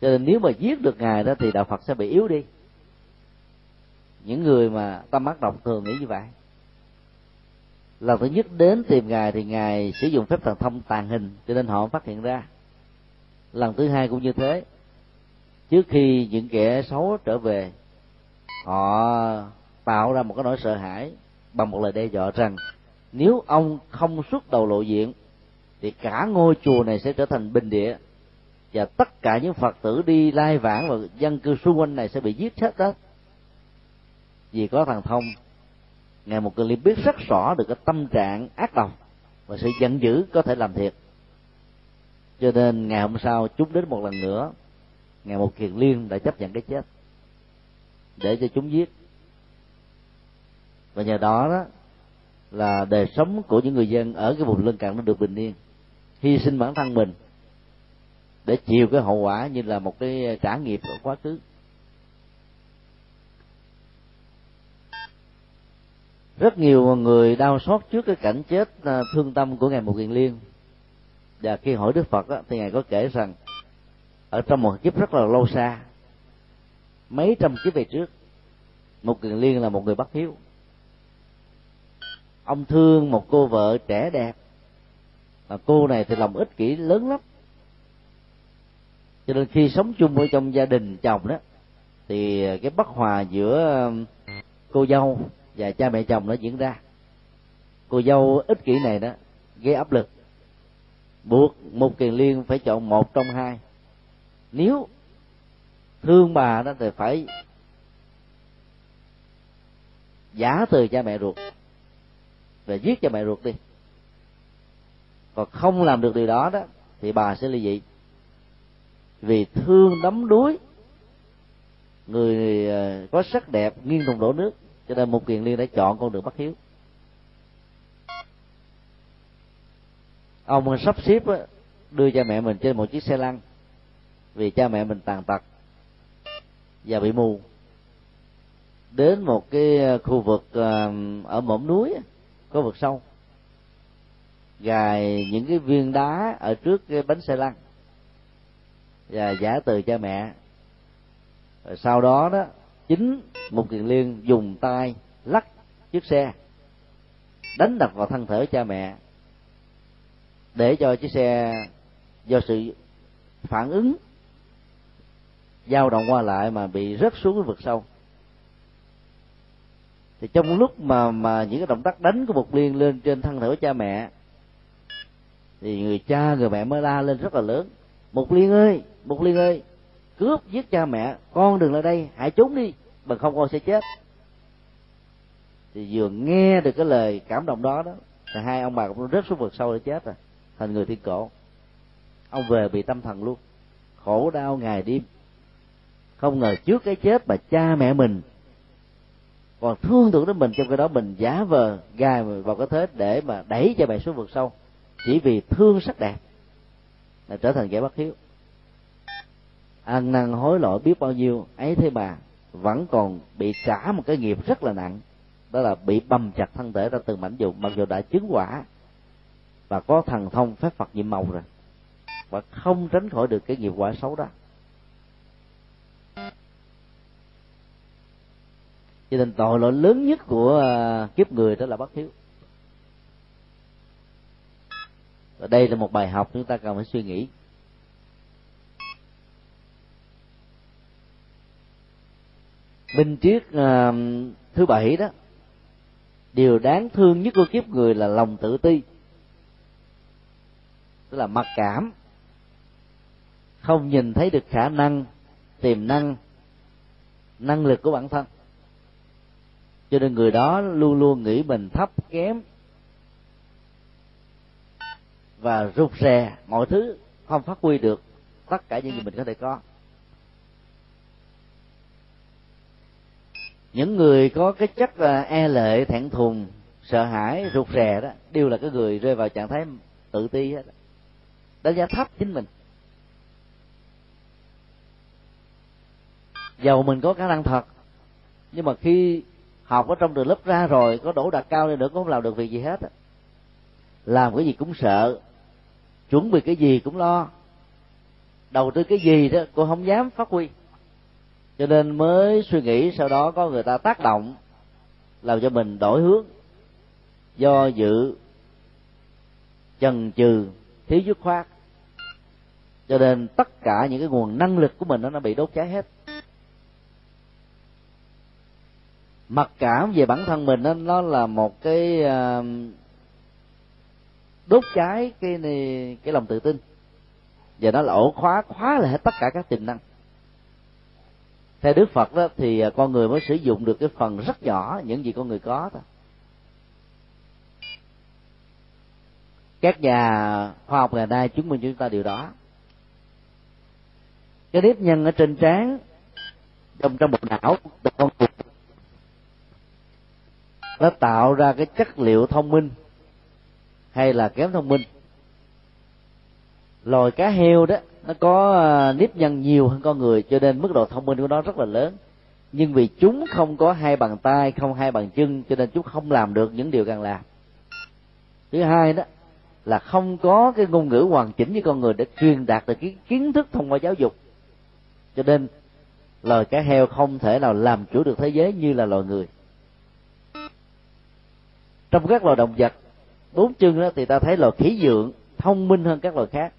cho nên nếu mà giết được ngài đó thì đạo phật sẽ bị yếu đi. Những người mà tâm mắt độc thường nghĩ như vậy lần thứ nhất đến tìm ngài thì ngài sử dụng phép thần thông tàn hình cho nên họ phát hiện ra. Lần thứ hai cũng như thế. Trước khi những kẻ xấu trở về, họ tạo ra một cái nỗi sợ hãi bằng một lời đe dọa rằng nếu ông không xuất đầu lộ diện thì cả ngôi chùa này sẽ trở thành bình địa và tất cả những phật tử đi lai vãng và dân cư xung quanh này sẽ bị giết chết đó. Vì có thần thông ngài một người liên biết rất rõ được cái tâm trạng ác độc và sự giận dữ có thể làm thiệt. Cho nên ngày hôm sau chúng đến một lần nữa, ngài một kiền liên đã chấp nhận cái chết để cho chúng giết. Và nhờ đó đó là đời sống của những người dân ở cái vùng lân cận nó được bình yên, hy sinh bản thân mình để chịu cái hậu quả như là một cái trả nghiệp của quá khứ. Rất nhiều người đau xót trước cái cảnh chết à, thương tâm của ngài một kiền liên. Và khi hỏi đức phật đó, thì ngài có kể rằng ở trong một kiếp rất là lâu xa mấy trăm kiếp về trước một kiền liên là một người bất hiếu. Ông thương một cô vợ trẻ đẹp mà cô này thì lòng ích kỷ lớn lắm. Cho nên khi sống chung với trong gia đình chồng đó thì cái bất hòa giữa à, cô dâu và cha mẹ chồng nó diễn ra. Cô dâu ích kỷ này đó, gây áp lực. Buộc một kiền liên phải chọn một trong hai. Nếu thương bà đó thì phải giả từ cha mẹ ruột và giết cha mẹ ruột đi. Còn không làm được điều đó đó, thì bà sẽ ly dị. Vì thương đắm đuối, người ờ, có sắc đẹp nghiêng thùng đổ nước cho nên một kiền liên đã chọn con đường bất hiếu. Ông sắp xếp đưa cha mẹ mình trên một chiếc xe lăn, vì cha mẹ mình tàn tật và bị mù. Đến một cái ờ, khu vực ờ, ở mỏm núi có vực sâu, gài những cái viên đá ở trước cái bánh xe lăn và giả từ cha mẹ. Rồi sau đó đó chính một kiền liên dùng tay lắc chiếc xe, đánh đập vào thân thể cha mẹ, để cho chiếc xe do sự phản ứng dao động qua lại mà bị rớt xuống cái vực sâu. Thì trong lúc mà mà những cái động tác đánh của một liên lên trên thân thể của cha mẹ, thì người cha, người mẹ mới la lên rất là lớn. Một liên ơi, một liên ơi cướp giết cha mẹ, con đừng lại đây hãy trốn đi, bằng không con sẽ chết. Thì vừa nghe được cái lời cảm động đó đó, thì hai ông bà cũng rất xuống vực sâu để chết rồi, thành người thiên cổ. Ông về bị tâm thần luôn, khổ đau ngày đêm. Không ngờ trước cái chết mà cha mẹ mình còn thương tưởng đến mình, trong cái đó mình giả vờ gài vào cái thế để mà đẩy cho mẹ xuống vực sâu chỉ vì thương sắc đẹp, là trở thành kẻ bất hiếu ăn năn hối lỗi biết bao nhiêu, ấy thế mà vẫn còn bị trả một cái nghiệp rất là nặng. Đó là bị bầm chặt thân thể ra từng mảnh vụn, mặc dù đã chứng quả và có thần thông phép phật nhiệm màu rồi, và không tránh khỏi được cái nghiệp quả xấu đó. Cho nên tội lỗi lớn nhất của à, kiếp người đó là bất hiếu. Và đây là một bài học chúng ta cần phải suy nghĩ. Minh triết uh, thứ bảy đó điều đáng thương nhất của kiếp người là lòng tự ti tức là mặc cảm không nhìn thấy được khả năng tiềm năng năng lực của bản thân. Cho nên người đó luôn luôn nghĩ mình thấp kém và rụt rè mọi thứ không phát huy được tất cả những gì mình có thể có. Những người có cái chất là e lệ, thẹn thùng, sợ hãi, rụt rè đó, đều là cái người rơi vào trạng thái tự ti hết. Đánh giá thấp chính mình. Dầu mình có khả năng thật, nhưng mà khi học ở trong trường lớp ra rồi, có đổ đạt cao lên nữa cũng không làm được việc gì hết làm cái gì cũng sợ, chuẩn bị cái gì cũng lo, đầu tư cái gì đó cô không dám phát huy cho nên mới suy nghĩ sau đó có người ta tác động làm cho mình đổi hướng. Do dự chần chừ thiếu dứt khoát. Cho nên tất cả những cái nguồn năng lực của mình nó bị đốt cháy hết. Mặc cảm về bản thân mình đó, nó là một cái ờ, đốt cháy cái này, cái lòng tự tin. Và nó là ổ khóa khóa lại hết tất cả các tiềm năng theo đức phật đó, thì à, con người mới sử dụng được cái phần rất nhỏ, những gì con người có thôi. Các nhà khoa học ngày nay chứng minh chúng ta điều đó. Cái nếp nhân ở trên trán, trong trong bộ não con người, nó tạo ra cái chất liệu thông minh hay là kém thông minh. Loài cá heo đó nó có à, nếp nhân nhiều hơn con người, cho nên mức độ thông minh của nó rất là lớn. Nhưng vì chúng không có hai bàn tay, không hai bàn chân, cho nên chúng không làm được những điều cần làm. Thứ hai đó, là không có cái ngôn ngữ hoàn chỉnh với con người để truyền đạt được cái kiến thức thông qua giáo dục. Cho nên, loài cá heo không thể nào làm chủ được thế giới như là loài người. Trong các loài động vật, bốn chân đó thì ta thấy loài khỉ dượng thông minh hơn các loài khác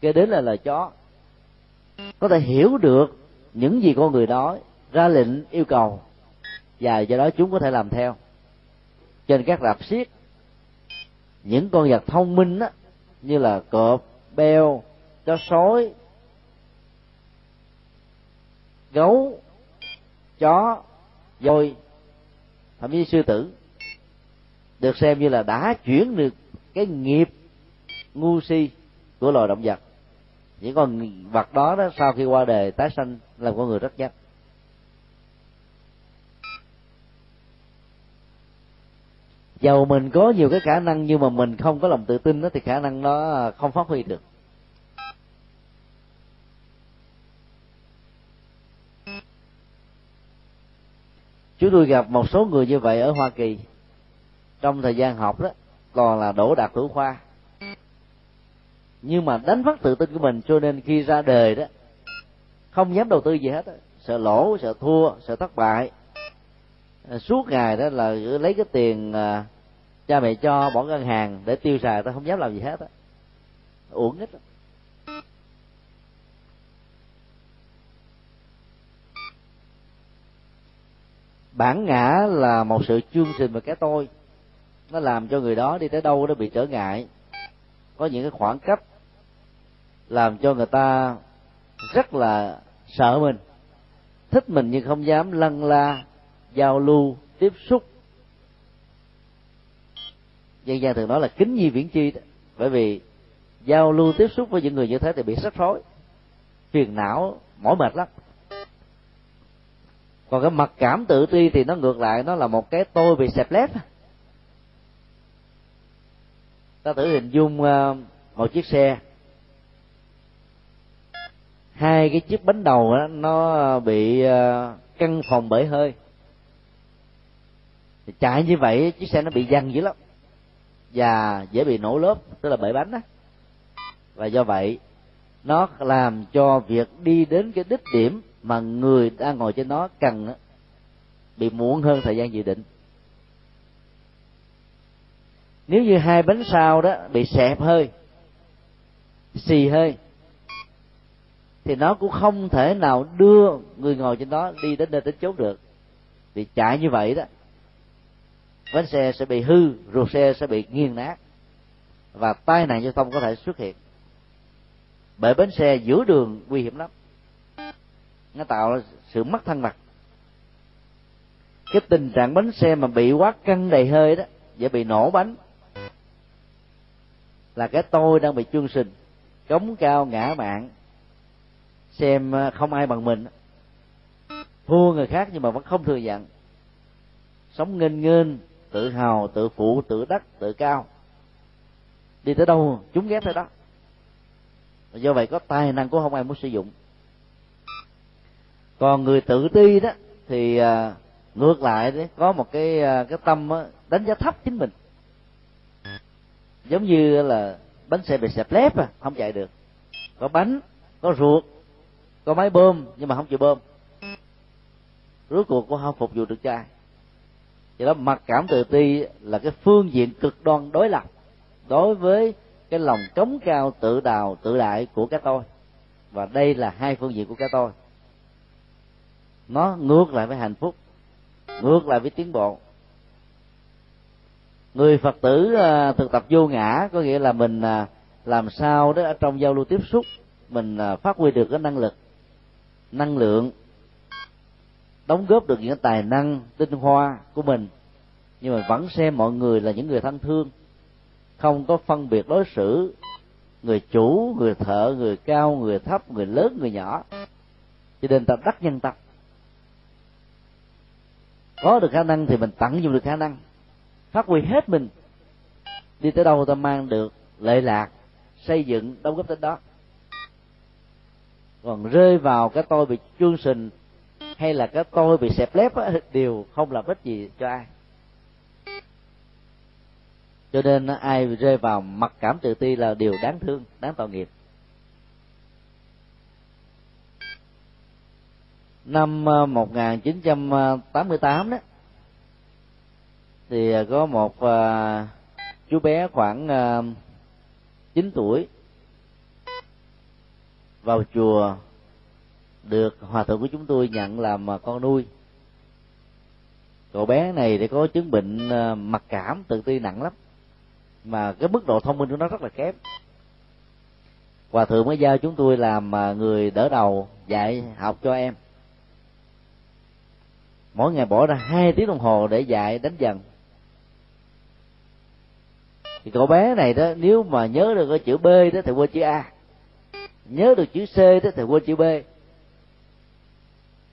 kế đến là loài chó. Có thể hiểu được những gì con người nói, ra lệnh, yêu cầu, và do đó chúng có thể làm theo. Trên các rạp xiết những con vật thông minh á, như là cọp, beo, chó sói, gấu, chó, voi, thậm chí sư tử, được xem như là đã chuyển được cái nghiệp ngu si của loài động vật những con vật đó đó, sau khi qua đời, tái sanh làm con người rất nhanh dầu mình có nhiều cái khả năng nhưng mà mình không có lòng tự tin đó, thì khả năng đó không phát huy được. Chúng tôi gặp một số người như vậy ở hoa kỳ. Trong thời gian học đó còn là đổ đạt thủ khoa nhưng mà đánh mất tự tin của mình, cho nên khi ra đời đó, không dám đầu tư gì hết đó. sợ lỗ, sợ thua, sợ thất bại à, suốt ngày đó là lấy cái tiền à, cha mẹ cho, bỏ ngân hàng để tiêu xài, ta không dám làm gì hết á uổng hết đó. bản ngã là một sự chương trình và cái tôi, nó làm cho người đó đi tới đâu nó bị trở ngại có những cái khoảng cách làm cho người ta rất là sợ mình. Thích mình nhưng không dám lăn la, giao lưu, tiếp xúc. Dân gian thường nói là kính nhi viễn chi đó. Bởi vì giao lưu, tiếp xúc với những người như thế thì bị rắc rối. Phiền não, mỏi mệt lắm. Còn cái mặc cảm tự ti thì nó ngược lại, nó là một cái tôi bị xẹp lép ta thử hình dung ờ, một chiếc xe. Hai cái chiếc bánh đầu đó, nó ờ, bị ờ, căng phòng bể hơi. Chạy như vậy chiếc xe nó bị văng dữ lắm. Và dễ bị nổ lớp tức là bể bánh đó và do vậy nó làm cho việc đi đến cái đích điểm mà người đang ngồi trên nó cần bị muộn hơn thời gian dự định nếu như hai bánh sau đó bị xẹp hơi, xì hơi, thì nó cũng không thể nào đưa người ngồi trên đó đi đến nơi đến chốt được. Vì chạy như vậy đó, bánh xe sẽ bị hư, ruột xe sẽ bị nghiêng nát, và tai nạn giao thông có thể xuất hiện. Bởi bánh xe giữa đường nguy hiểm lắm. Nó tạo sự mất thân mặt cái tình trạng bánh xe mà bị quá căng đầy hơi đó, dễ bị nổ bánh là cái tôi đang bị chương sinh, cống cao ngã mạng xem ờ, không ai bằng mình. Thua người khác nhưng mà vẫn không thừa nhận. Sống nghênh nghênh, tự hào, tự phụ, tự đắc, tự cao. Đi tới đâu, chúng ghét tới đó. Do vậy có tài năng của không ai muốn sử dụng. Còn người tự ti đó, thì ờ, ngược lại đấy, có một cái ờ, cái tâm đánh giá thấp chính mình giống như là bánh xe bị xẹp lép à không chạy được. Có bánh, có ruột, có máy bơm, nhưng mà không chịu bơm. Rốt cuộc cũng không phục vụ được cho ai. Do đó mặc cảm tự ti là cái phương diện cực đoan đối lập đối với cái lòng cống cao tự đào, tự đại của cái tôi. Và đây là hai phương diện của cái tôi. Nó ngược lại với hạnh phúc, ngược lại với tiến bộ người phật tử à, thực tập vô ngã có nghĩa là mình à, làm sao đó ở trong giao lưu tiếp xúc, mình à, phát huy được cái năng lực, năng lượng, đóng góp được những tài năng, tinh hoa của mình. Nhưng mà vẫn xem mọi người là những người thân thương, không có phân biệt đối xử, người chủ, người thợ, người cao, người thấp, người lớn, người nhỏ. Cho nên ta đắc nhân tâm. Có được khả năng thì mình tận dụng được khả năng phát huy hết mình. Đi tới đâu ta mang được lệ lạc xây dựng đóng góp tới đó. Còn rơi vào cái tôi bị chương sình hay là cái tôi bị xẹp lép á, đều không làm ích gì cho ai. Cho nên ai rơi vào mặc cảm tự ti là điều đáng thương đáng tội nghiệp. Năm ờ, 1988 đó thì à, có một uh, chú bé khoảng à, uh, 9 tuổi vào chùa được hòa thượng của chúng tôi nhận làm con nuôi. Cậu bé này thì có chứng bệnh mặc cảm tự ti nặng lắm mà cái mức độ thông minh của nó rất là kém. Hòa thượng mới giao chúng tôi làm người đỡ đầu dạy học cho em. Mỗi ngày bỏ ra hai tiếng đồng hồ để dạy đánh dần thì cậu bé này đó nếu mà nhớ được cái chữ b đó thì quên chữ a. Nhớ được chữ c đó thì quên chữ b.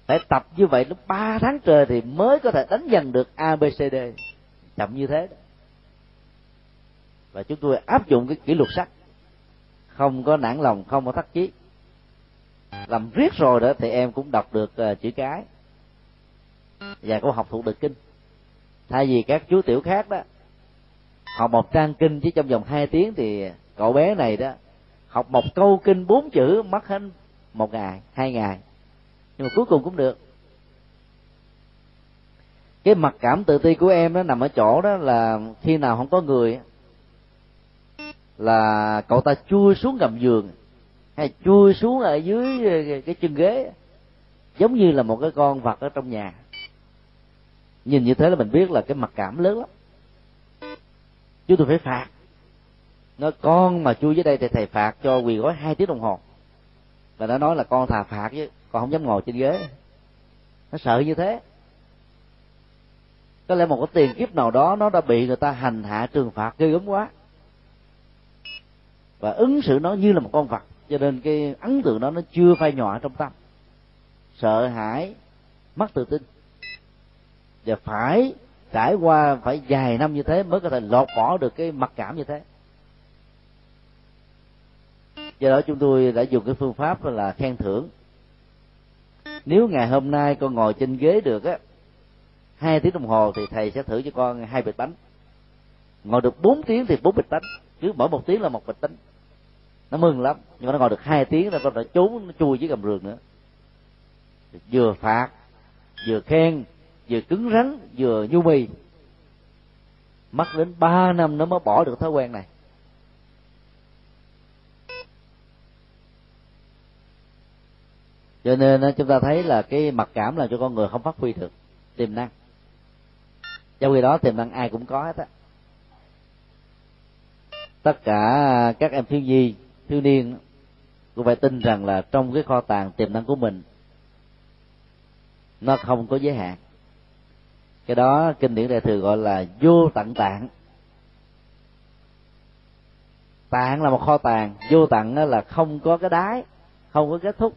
Phải tập như vậy lúc ba tháng trời thì mới có thể đánh dần được a b c d. Chậm như thế đó. Và chúng tôi áp dụng cái kỷ luật sắt. Không có nản lòng không có thắt chí. Làm riết rồi đó thì em cũng đọc được uh, chữ cái. Và cũng học thuộc được kinh. Thay vì các chú tiểu khác đó học một trang kinh chỉ trong vòng hai tiếng thì cậu bé này đó, học một câu kinh bốn chữ mất hết một ngày hai ngày nhưng mà cuối cùng cũng được. Cái mặc cảm tự ti của em nó nằm ở chỗ đó là khi nào không có người là cậu ta chui xuống gầm giường hay chui xuống ở dưới cái chân ghế, giống như là một cái con vật ở trong nhà. Nhìn như thế là mình biết là cái mặc cảm lớn lắm chúng tôi phải phạt. Nó, con mà chui dưới đây thì thầy phạt cho quỳ gói hai tiếng đồng hồ. Và nó nói là, con thà phạt chứ, con không dám ngồi trên ghế. Nó sợ như thế. Có lẽ một cái tiền kiếp nào đó nó đã bị người ta hành hạ, trừng phạt ghê gớm quá. Và ứng xử nó như là một con vật, cho nên cái ấn tượng đó nó chưa phai nhòa trong tâm. Sợ hãi, mất tự tin. Và phải trải qua phải vài năm như thế mới có thể lột bỏ được cái mặc cảm như thế. Do đó chúng tôi đã dùng cái phương pháp là khen thưởng. Nếu ngày hôm nay con ngồi trên ghế được á, hai tiếng đồng hồ thì thầy sẽ thử cho con hai bịch bánh. Ngồi được bốn tiếng thì bốn bịch bánh, cứ mỗi một tiếng là một bịch bánh. Nó mừng lắm, nhưng mà nó ngồi được hai tiếng là con đã trốn, nó chui dưới gầm giường nữa. Vừa phạt, vừa khen vừa cứng rắn, vừa nhu mì mất đến ba năm nó mới bỏ được thói quen này. Cho nên chúng ta thấy là cái mặc cảm là cho con người không phát huy được. Tiềm năng. Trong khi đó, tiềm năng ai cũng có hết á. Tất cả các em thiếu nhi, thiếu niên cũng phải tin rằng là trong cái kho tàng tiềm năng của mình, nó không có giới hạn cái đó kinh điển đại thừa gọi là vô tận tạng. Tạng là một kho tàng vô tận là không có cái đáy không có kết thúc.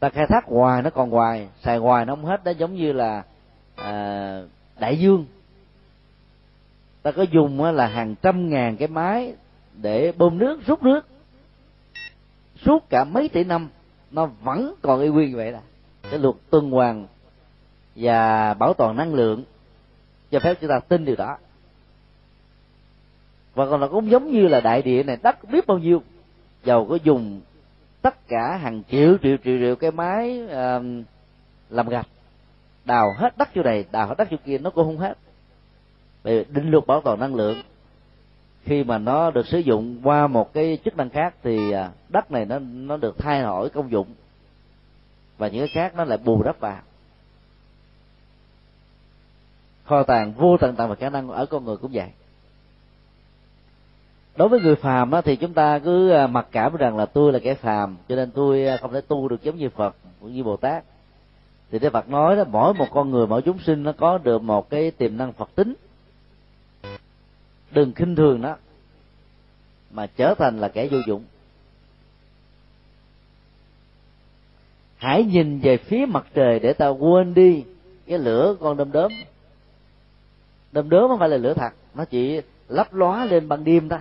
Ta khai thác hoài nó còn hoài xài hoài nó không hết đó giống như là à, đại dương. Ta có dùng là hàng trăm ngàn cái máy để bơm nước rút nước. Suốt cả mấy tỷ năm nó vẫn còn y nguyên vậy là cái luật tuần hoàn và bảo toàn năng lượng cho phép chúng ta tin điều đó. Và còn là cũng giống như là đại địa này đất biết bao nhiêu dầu có dùng tất cả hàng triệu triệu triệu triệu cái máy uh, làm gạch đào hết đất chỗ này đào hết đất chỗ kia nó cũng không hết. Vì định luật bảo toàn năng lượng khi mà nó được sử dụng qua một cái chức năng khác thì à, đất này nó nó được thay đổi công dụng và những cái khác nó lại bù đắp vào kho tàng vô tận tận và khả năng ở con người cũng vậy. Đối với người phàm á, thì chúng ta cứ à, mặc cảm rằng là tôi là kẻ phàm cho nên tôi à, không thể tu được giống như phật cũng như bồ tát. Thì Đức Phật nói đó mỗi một con người mỗi chúng sinh nó có được một cái tiềm năng Phật tính. Đừng khinh thường nó mà trở thành là kẻ vô dụng. Hãy nhìn về phía mặt trời để ta quên đi cái lửa con đom đóm tôm đớm không phải là lửa thật, nó chỉ lấp lóa lên ban đêm thôi.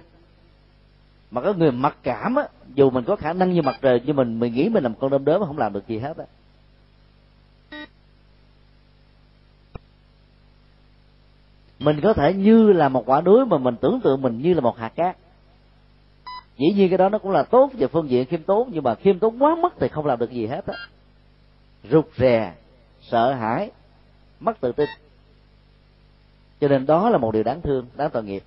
Mà có người mặc cảm á, dù mình có khả năng như mặt trời, nhưng mình mình nghĩ mình làm con đom đóm mà không làm được gì hết á. Mình có thể như là một quả núi mà mình tưởng tượng mình như là một hạt cát. Dĩ nhiên cái đó nó cũng là tốt về phương diện khiêm tốn, nhưng mà khiêm tốn quá mất thì không làm được gì hết á. Rụt rè, sợ hãi, mất tự tin cho nên đó là một điều đáng thương đáng tội nghiệp.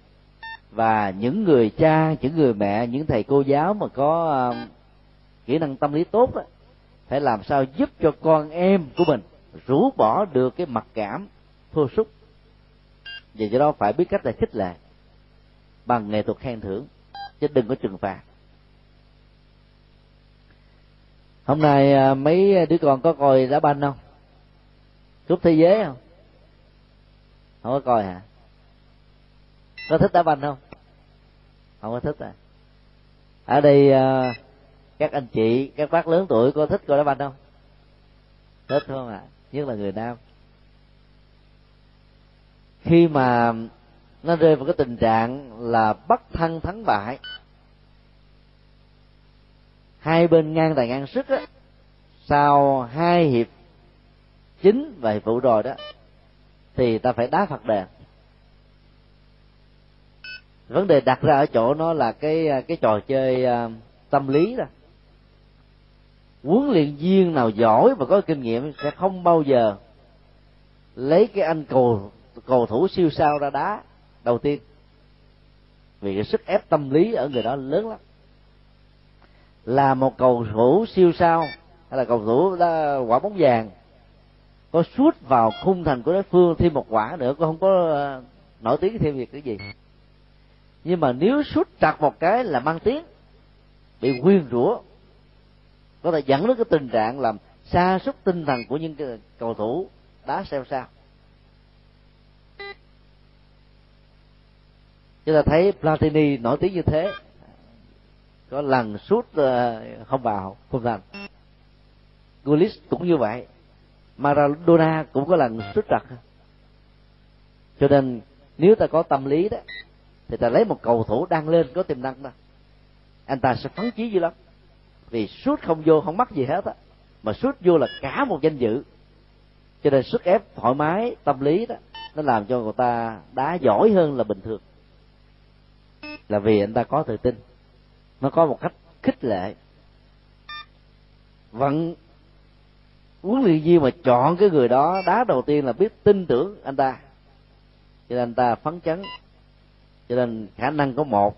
Và những người cha những người mẹ những thầy cô giáo mà có uh, kỹ năng tâm lý tốt đó, phải làm sao giúp cho con em của mình rũ bỏ được cái mặc cảm thua sút vì do đó phải biết cách là khích lệ bằng nghệ thuật khen thưởng chứ đừng có trừng phạt. Hôm nay à, mấy đứa con có coi đá banh không? Cúp thế giới không? Không có coi hả? Có thích đá banh không? Không có thích à? Ở đây ờ, các anh chị, các bác lớn tuổi có thích coi đá banh không? Thích không ạ? À? nhất là người nam. Khi mà nó rơi vào cái tình trạng là bất thân thắng bại, hai bên ngang tài ngang sức á, sau hai hiệp chính và hiệp phụ rồi đó thì ta phải đá phật đền. Vấn đề đặt ra ở chỗ nó là cái cái trò chơi à, tâm lý đó. Huấn luyện viên nào giỏi và có kinh nghiệm sẽ không bao giờ lấy cái anh cầu cầu thủ siêu sao ra đá đầu tiên. Vì cái sức ép tâm lý ở người đó lớn lắm. Là một cầu thủ siêu sao, hay là cầu thủ đã quả bóng vàng có suốt vào khung thành của đối phương thêm một quả nữa, cũng không có ờ, nổi tiếng thêm việc cái gì. Nhưng mà nếu sút chặt một cái là mang tiếng, bị quyên rủa, có thể dẫn đến cái tình trạng làm xa sút tinh thần của những cầu thủ đá xeo sao chúng ta thấy Platini nổi tiếng như thế, có lần sút ờ, không vào không thành. Gullis cũng như vậy. Maradona cũng có lần sút trật cho nên, nếu ta có tâm lý đó, thì ta lấy một cầu thủ đang lên có tiềm năng đó, anh ta sẽ phấn chí dữ lắm. Vì sút không vô không mắc gì hết á, mà sút vô là cả một danh dự. Cho nên sức ép thoải mái, tâm lý đó, nó làm cho người ta đá giỏi hơn là bình thường. Là vì anh ta có tự tin. Nó có một cách khích lệ. Vẫn huấn luyện viên mà chọn cái người đó, đá đầu tiên là biết tin tưởng anh ta. Cho nên anh ta phấn chấn. Cho nên khả năng có một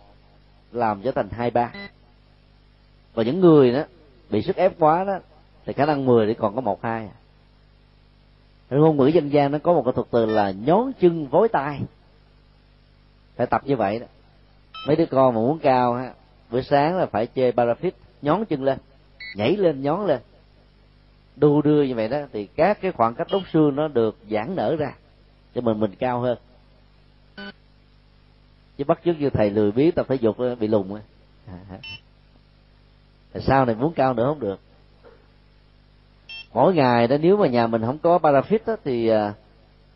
làm cho thành hai ba. Và những người đó bị sức ép quá đó, thì khả năng mười thì còn có một hai. Ngôn ngữ dân gian nó có một cái thuật từ là nhón chân vối tay. Phải tập như vậy đó. Mấy đứa con mà muốn cao ha, bữa sáng là phải chơi parafit nhón chân lên, nhảy lên, nhón lên đu đưa như vậy đó thì các cái khoảng cách đốt xương nó được giãn nở ra cho mình mình cao hơn. Chứ bắt chước như thầy lười biếng tập thể dục bị lùn *laughs* sau này muốn cao nữa không được? Mỗi ngày đó nếu mà nhà mình không có parafit đó, thì à,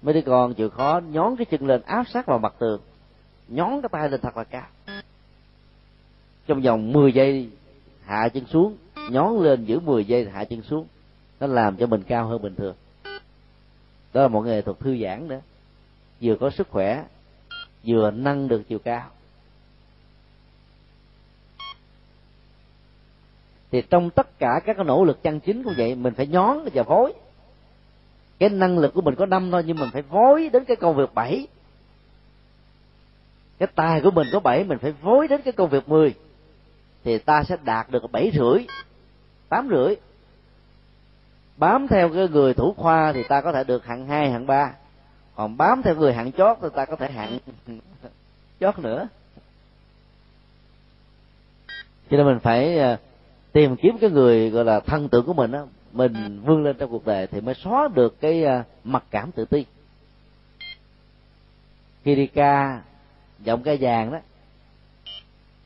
mấy đứa con chịu khó nhón cái chân lên áp sát vào mặt tường nhón cái tay lên thật là cao. Trong vòng 10 giây hạ chân xuống nhón lên giữ 10 giây hạ chân xuống nó làm cho mình cao hơn bình thường. Đó là một nghệ thuật thư giãn nữa vừa có sức khỏe, vừa nâng được chiều cao. Thì trong tất cả các cái nỗ lực chân chính cũng vậy, mình phải nhón và vối cái năng lực của mình có năm thôi, nhưng mình phải vối đến cái công việc bảy. Cái tài của mình có bảy, mình phải vối đến cái công việc mười. Thì ta sẽ đạt được bảy rưỡi, tám rưỡi bám theo cái người thủ khoa thì ta có thể được hạng hai, hạng ba. Còn bám theo người hạng chót thì ta có thể hạng *laughs* chót nữa. Cho nên mình phải à, tìm kiếm cái người, gọi là, thân tượng của mình á, mình vươn lên trong cuộc đời thì mới xóa được cái à, mặc cảm tự ti. Khi đi ca, giọng ca vàng đó,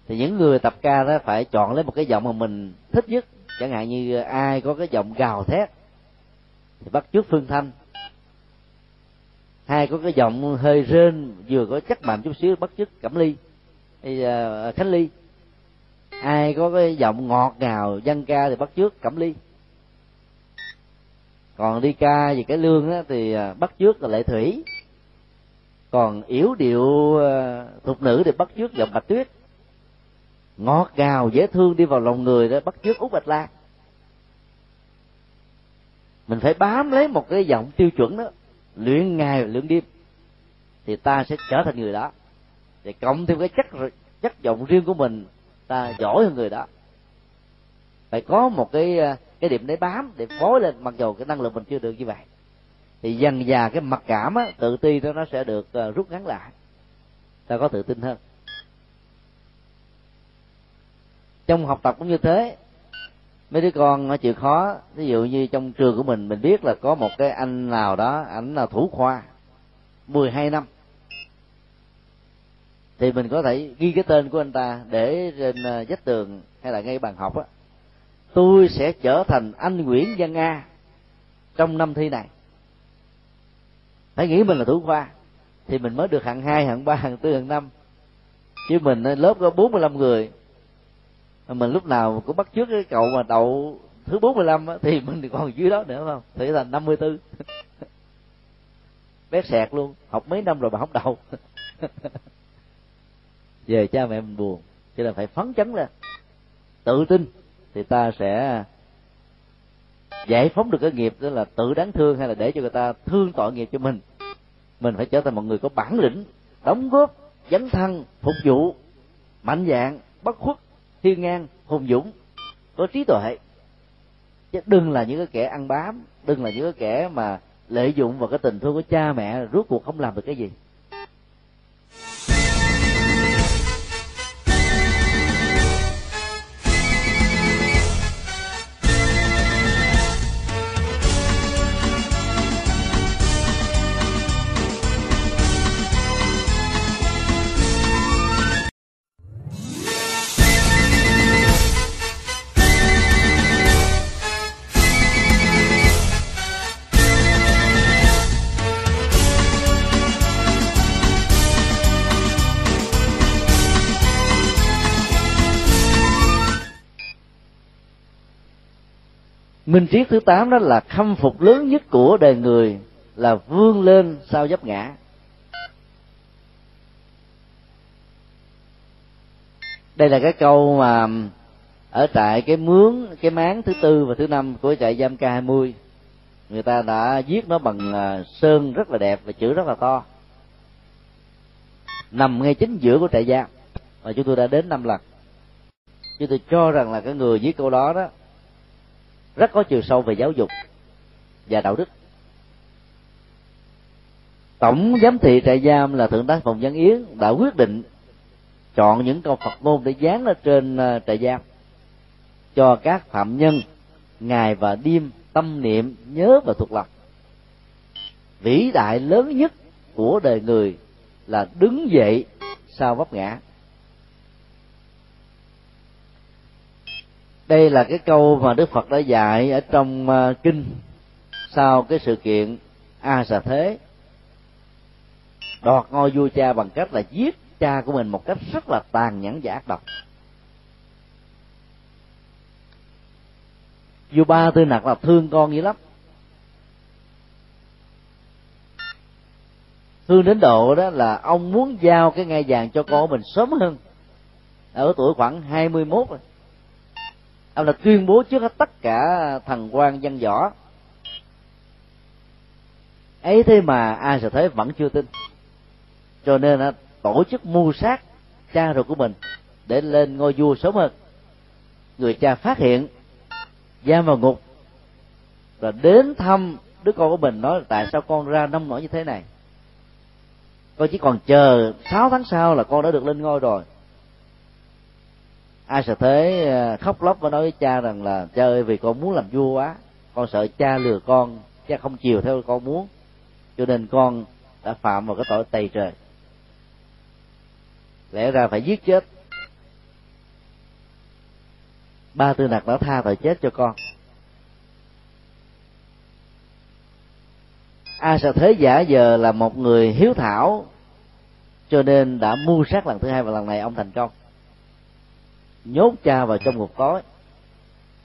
thì những người tập ca đó phải chọn lấy một cái giọng mà mình thích nhất. Chẳng hạn như à, ai có cái giọng gào thét bắt chước phương thanh. Hai có cái giọng hơi rên vừa có chắc mạnh chút xíu bắt chước cẩm ly. Thì uh, khánh ly. Ai có cái giọng ngọt ngào dân ca thì bắt chước cẩm ly. Còn đi ca về cái lương á, thì à, bắt chước là lệ thủy. Còn yếu điệu à, thục nữ thì bắt chước giọng bạch tuyết. Ngọt ngào dễ thương đi vào lòng người đó bắt chước út bạch lan mình phải bám lấy một cái giọng tiêu chuẩn đó. Luyện ngày luyện đêm. Thì ta sẽ trở thành người đó. Thì cộng thêm cái chất chất giọng riêng của mình ta giỏi hơn người đó. Phải có một cái cái điểm để bám để phối lên mặc dù cái năng lực mình chưa được như vậy. Thì dần dà cái mặc cảm á, tự ti đó nó sẽ được uh, rút ngắn lại. Ta có tự tin hơn. Trong học tập cũng như thế mấy đứa con nó chịu khó. Ví dụ như trong trường của mình mình biết là có một cái anh nào đó, ảnh là thủ khoa 12 năm. Thì mình có thể ghi cái tên của anh ta để trên ờ, vách tường hay là ngay bàn học á. Tôi sẽ trở thành anh Nguyễn Văn A trong năm thi này. Phải nghĩ mình là thủ khoa thì mình mới được hạng hai, hạng ba, hạng tư, hạng năm. Chứ mình ờ, lớp có 45 người mình lúc nào cũng bắt trước cái cậu mà đậu thứ 45 á, thì mình còn dưới đó nữa không? Thì là 54 *laughs* bét sẹt luôn. Học mấy năm rồi mà không đậu. *laughs* Về cha mẹ mình buồn. Cho nên phải phấn chấn ra. Tự tin thì ta sẽ giải phóng được cái nghiệp đó là tự đáng thương hay là để cho người ta thương tội nghiệp cho mình. Mình phải trở thành một người có bản lĩnh đóng góp dấn thân phục vụ mạnh dạng bất khuất hiên ngang hùng dũng. Có trí tuệ. Chứ đừng là những cái kẻ ăn bám, đừng là những cái kẻ mà lợi dụng vào cái tình thương của cha mẹ, rốt cuộc không làm được cái gì. Minh triết thứ tám đó là khâm phục lớn nhất của đời người là vươn lên sau dấp ngã. Đây là cái câu mà ở tại cái mướn, cái máng thứ tư và thứ năm của trại giam k 20 người ta đã viết nó bằng à, sơn rất là đẹp và chữ rất là to. Nằm ngay chính giữa của trại giam. Và chúng tôi đã đến năm lần. Chúng tôi cho rằng là cái người viết câu đó đó rất có chiều sâu về giáo dục và đạo đức. Tổng giám thị trại giam là thượng tá phòng văn yến đã quyết định chọn những câu phật ngôn để dán ở trên ờ, trại giam cho các phạm nhân ngày và đêm tâm niệm, nhớ và thuộc lòng. Vĩ đại lớn nhất của đời người là đứng dậy sau vấp ngã. Đây là cái câu mà đức phật đã dạy ở trong à, kinh sau cái sự kiện a xà thế. Đoạt ngôi vua cha bằng cách là giết cha của mình một cách rất là tàn nhẫn và ác độc. Vua ba tư nặc là thương con dữ lắm. Thương đến độ đó là ông muốn giao cái ngai vàng cho con của mình sớm hơn. Ở tuổi khoảng 21 rồi ông là tuyên bố trước hết tất cả thần quan dân võ. Ấy thế mà ai sẽ thấy vẫn chưa tin. Cho nên là tổ chức mưu sát cha ruột của mình để lên ngôi vua sớm hơn. Người cha phát hiện giam vào ngục, và đến thăm đứa con của mình nói tại sao con ra nông nổi như thế này. Con chỉ còn chờ 6 tháng sau là con đã được lên ngôi rồi ai sợ thế ờ, khóc lóc và nói với cha rằng là, cha ơi, vì con muốn làm vua quá, con sợ cha lừa con, cha không chiều theo con muốn. Cho nên con đã phạm vào cái tội tày trời. Lẽ ra phải giết chết. Ba tư nặc đã tha tội chết cho con. A sợ thế giả giờ là một người hiếu thảo, cho nên đã mưu sát lần thứ hai và lần này ông thành công nhốt cha vào trong ngục tối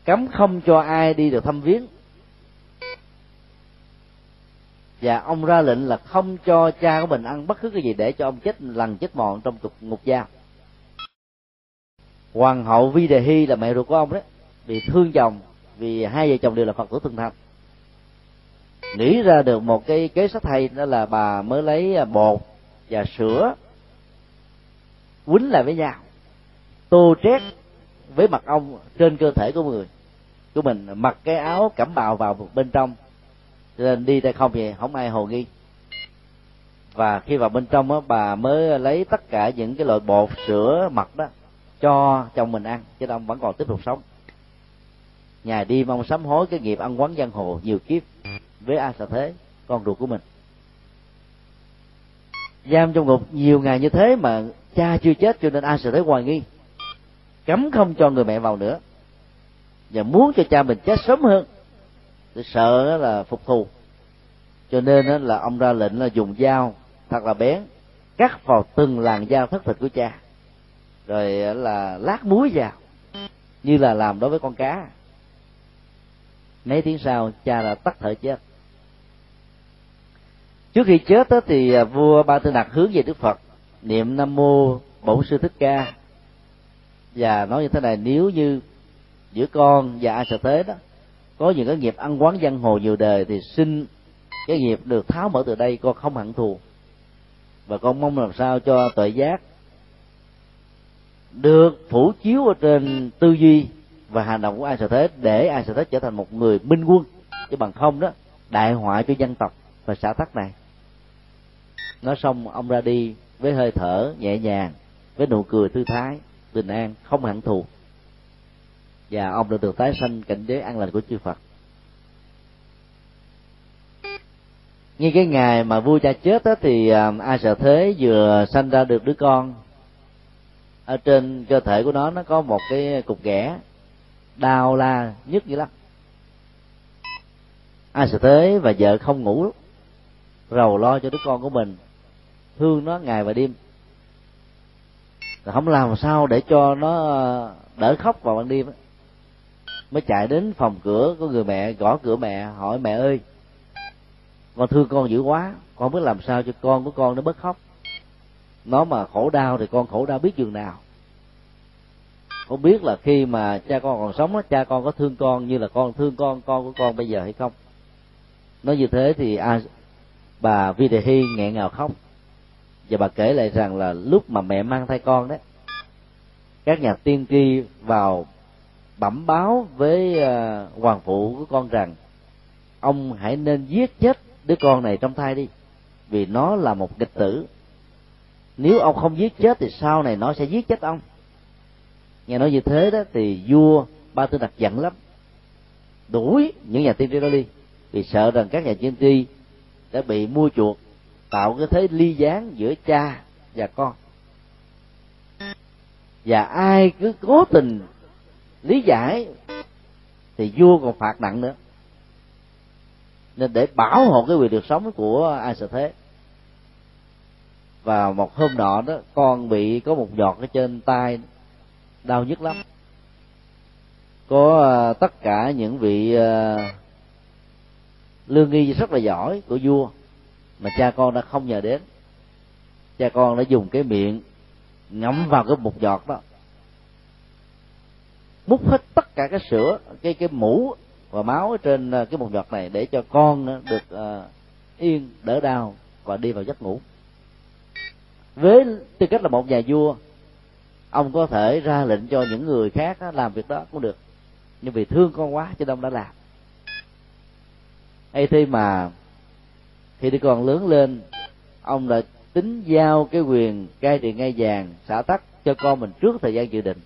cấm không cho ai đi được thăm viếng. Và ông ra lệnh là không cho cha của mình ăn bất cứ cái gì để cho ông chết lần chết mòn trong tục ngục giam. Hoàng hậu vi đề hy là mẹ ruột của ông đấy, vì thương chồng, vì hai vợ chồng đều là phật tử thân thành. Nghĩ ra được một cái kế sách hay, đó là bà mới lấy bột và sữa quýnh lại với nhau tô trét với mặt ong trên cơ thể của người, của mình, mặc cái áo cẩm bào vào bên trong, cho nên đi tay không thì không ai hồ nghi. Và khi vào bên trong á, bà mới lấy tất cả những cái loại bột sữa mật đó cho chồng mình ăn, chứ ông vẫn còn tiếp tục sống. Nhà đi mong sám hối cái nghiệp ăn quán giang hồ nhiều kiếp với a sợ thế, con ruột của mình. Giam trong ngục nhiều ngày như thế mà cha chưa chết cho nên a sợ thế hoài nghi cấm không cho người mẹ vào nữa. Và muốn cho cha mình chết sớm hơn để sợ là phục thù. Cho nên là ông ra lệnh là dùng dao thật là bén cắt vào từng làn da thất thịt của cha. Rồi là lát muối vào như là làm đối với con cá. Mấy tiếng sau cha đã tắt thở chết. Trước khi chết đó, thì à, vua ba tư nặc hướng về đức phật niệm nam mô bổn sư thích ca và nói như thế này, nếu như giữa con và ai sợ thế đó, có những cái nghiệp ăn quán văn hồ nhiều đời thì xin cái nghiệp được tháo mở từ đây, con không hận thù. Và con mong làm sao cho tuệ giác được phủ chiếu ở trên tư duy và hành động của ai sợ thế, để ai sợ thế trở thành một người minh quân. Chứ bằng không đó, đại họa cho dân tộc và xã tắc này. Nói xong, ông ra đi với hơi thở nhẹ nhàng, với nụ cười thư thái bình an không hận thù. Và ông đã được tái sanh cảnh giới an lành của chư Phật. Như cái ngày mà vua cha chết đó, thì à, ai sợ thế vừa sanh ra được đứa con. Ở trên cơ thể của nó nó có một cái cục ghẻ đau la nhức dữ lắm ai sợ thế và vợ không ngủ rầu lo cho đứa con của mình. Thương nó ngày và đêm không làm sao để cho nó đỡ khóc vào ban đêm mới chạy đến phòng cửa của người mẹ gõ cửa mẹ hỏi mẹ ơi con thương con dữ quá con biết làm sao cho con của con nó bớt khóc. Nó mà khổ đau thì con khổ đau biết chừng nào. Con biết là khi mà cha con còn sống cha con có thương con như là con thương con con của con bây giờ hay không. Nói như thế thì à, bà vi đề hy nghẹn ngào khóc và bà kể lại rằng là lúc mà mẹ mang thai con đấy các nhà tiên tri vào bẩm báo với à, hoàng phụ của con rằng, ông hãy nên giết chết đứa con này trong thai đi, vì nó là một nghịch tử. Nếu ông không giết chết thì sau này nó sẽ giết chết ông. Nghe nói như thế đó thì vua ba tư đặc giận lắm, đuổi những nhà tiên tri đó đi, vì sợ rằng các nhà tiên tri đã bị mua chuộc tạo cái thế ly gián giữa cha và con. Và ai cứ cố tình lý giải thì vua còn phạt nặng nữa. Nên để bảo hộ cái quyền được sống của ai sợ thế. Và một hôm nọ đó, con bị có một giọt ở trên tay, đau nhức lắm. Có ờ, tất cả những vị ờ, lương nghi rất là giỏi của vua mà cha con đã không nhờ đến. Cha con đã dùng cái miệng ngấm vào cái một giọt đó. Múc hết tất cả cái sữa cái cái mũ và máu ở trên à, cái một giọt này để cho con à, được uh, yên đỡ đau và đi vào giấc ngủ. Với tư cách là một nhà vua ông có thể ra lệnh cho những người khác làm việc đó cũng được. Nhưng vì thương con quá cho nên ông đã làm. Hay khi mà khi đứa con lớn lên ông đã tính giao cái quyền cai trị ngay vàng xả tắc cho con mình trước thời gian dự định.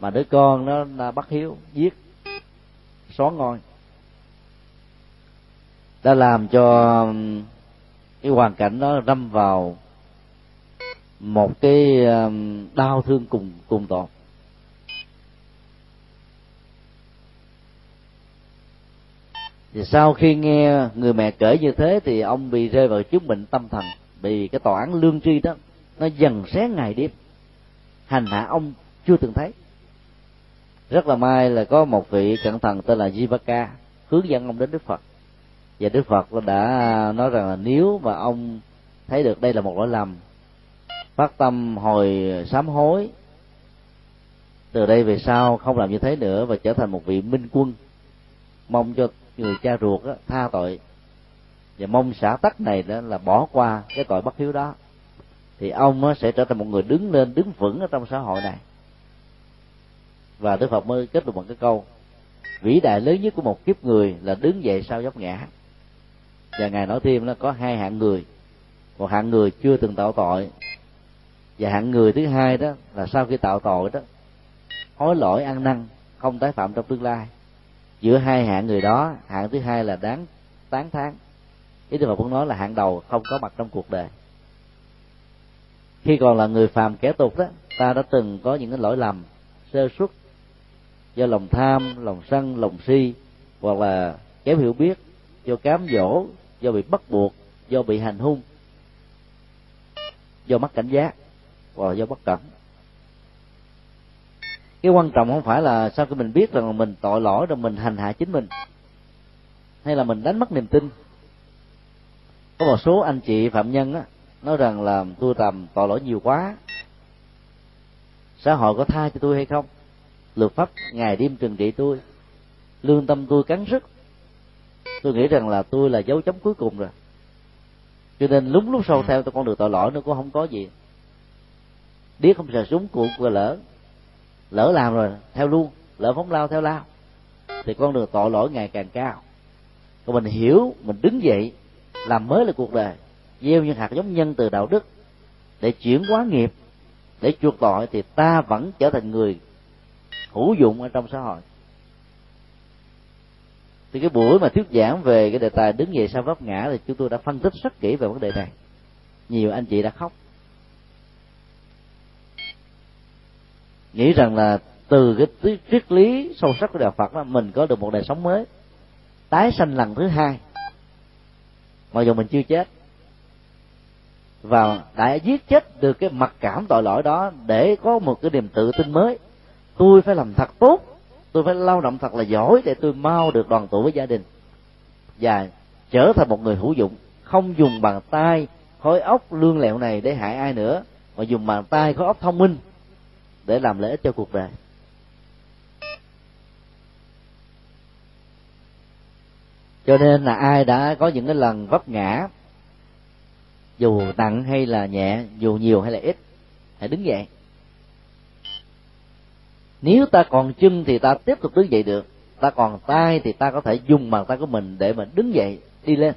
Mà đứa con nó, nó bắt hiếu giết xóa ngôi, đã làm cho cái hoàn cảnh nó râm vào một cái đau thương cùng cùng tột thì sau khi nghe người mẹ kể như thế thì ông bị rơi vào chứng bệnh tâm thần vì cái tòa án lương tri đó, nó dần xé ngày đêm. Hành hạ ông chưa từng thấy. Rất là may là có một vị cẩn thận tên là Jivaka hướng dẫn ông đến Đức Phật. Và Đức Phật đã nói rằng là nếu mà ông thấy được đây là một lỗi lầm, phát tâm hồi sám hối, từ đây về sau không làm như thế nữa và trở thành một vị minh quân, mong cho người cha ruột đó, tha tội. Và mong xã tắc này đó là bỏ qua cái tội bất hiếu đó. Thì ông sẽ trở thành một người đứng lên đứng vững ở trong xã hội này. Và đức phật mới kết luận bằng cái câu vĩ đại lớn nhất của một kiếp người là đứng dậy sau dốc ngã. Và ngài nói thêm nó có hai hạng người. Một hạng người chưa từng tạo tội. Và hạng người thứ hai đó là sau khi tạo tội đó hối lỗi ăn năn không tái phạm trong tương lai giữa hai hạng người đó, hạng thứ hai là đáng, tán thán. Ý đức phật muốn nói là hạng đầu không có mặt trong cuộc đời. Khi còn là người phàm kẻ tục đó, ta đã từng có những cái lỗi lầm, sơ suất do lòng tham, lòng sân, lòng si, hoặc là kém hiểu biết, do cám dỗ, do bị bắt buộc, do bị hành hung, do mất cảnh giác, hoặc do bất cẩn cái quan trọng không phải là sau khi mình biết rằng mình tội lỗi rồi mình hành hạ chính mình hay là mình đánh mất niềm tin. Có một số anh chị phạm nhân á nói rằng là tôi làm tội lỗi nhiều quá xã hội có tha cho tôi hay không? Luật pháp ngày đêm trừng trị tôi lương tâm tôi cắn sức tôi nghĩ rằng là tôi là dấu chấm cuối cùng rồi. Cho nên lúc lúc sau theo tôi con đường tội lỗi nó cũng không có gì. Biết không sợ súng cuộn và lỡ lỡ làm rồi, theo luôn. Lỡ phóng lao, theo lao. Thì con đường tội lỗi ngày càng cao. Còn mình hiểu, mình đứng dậy, làm mới là cuộc đời. Gieo những hạt giống nhân từ đạo đức. Để chuyển hóa nghiệp, để chuộc tội thì ta vẫn trở thành người hữu dụng ở trong xã hội. Thì cái buổi mà thuyết giảng về cái đề tài đứng dậy sau vấp ngã thì chúng tôi đã phân tích rất kỹ về vấn đề này. Nhiều anh chị đã khóc. Nghĩ rằng là từ cái triết lý sâu sắc của đạo Phật đó mình có được một đời sống mới, tái sanh lần thứ hai. Mặc dù mình chưa chết, và đã giết chết được cái mặc cảm tội lỗi đó để có một cái niềm tự tin mới. Tôi phải làm thật tốt, tôi phải lao động thật là giỏi để tôi mau được đoàn tụ với gia đình và trở thành một người hữu dụng. Không dùng bàn tay khối óc lương lẹo này để hại ai nữa, mà dùng bàn tay khối óc thông minh để làm lợi ích cho cuộc đời. Cho nên là ai đã có những cái lần vấp ngã, dù nặng hay là nhẹ, dù nhiều hay là ít, hãy đứng dậy. Nếu ta còn chân thì ta tiếp tục đứng dậy được. Ta còn tay thì ta có thể dùng bàn tay của mình để mà đứng dậy, đi lên.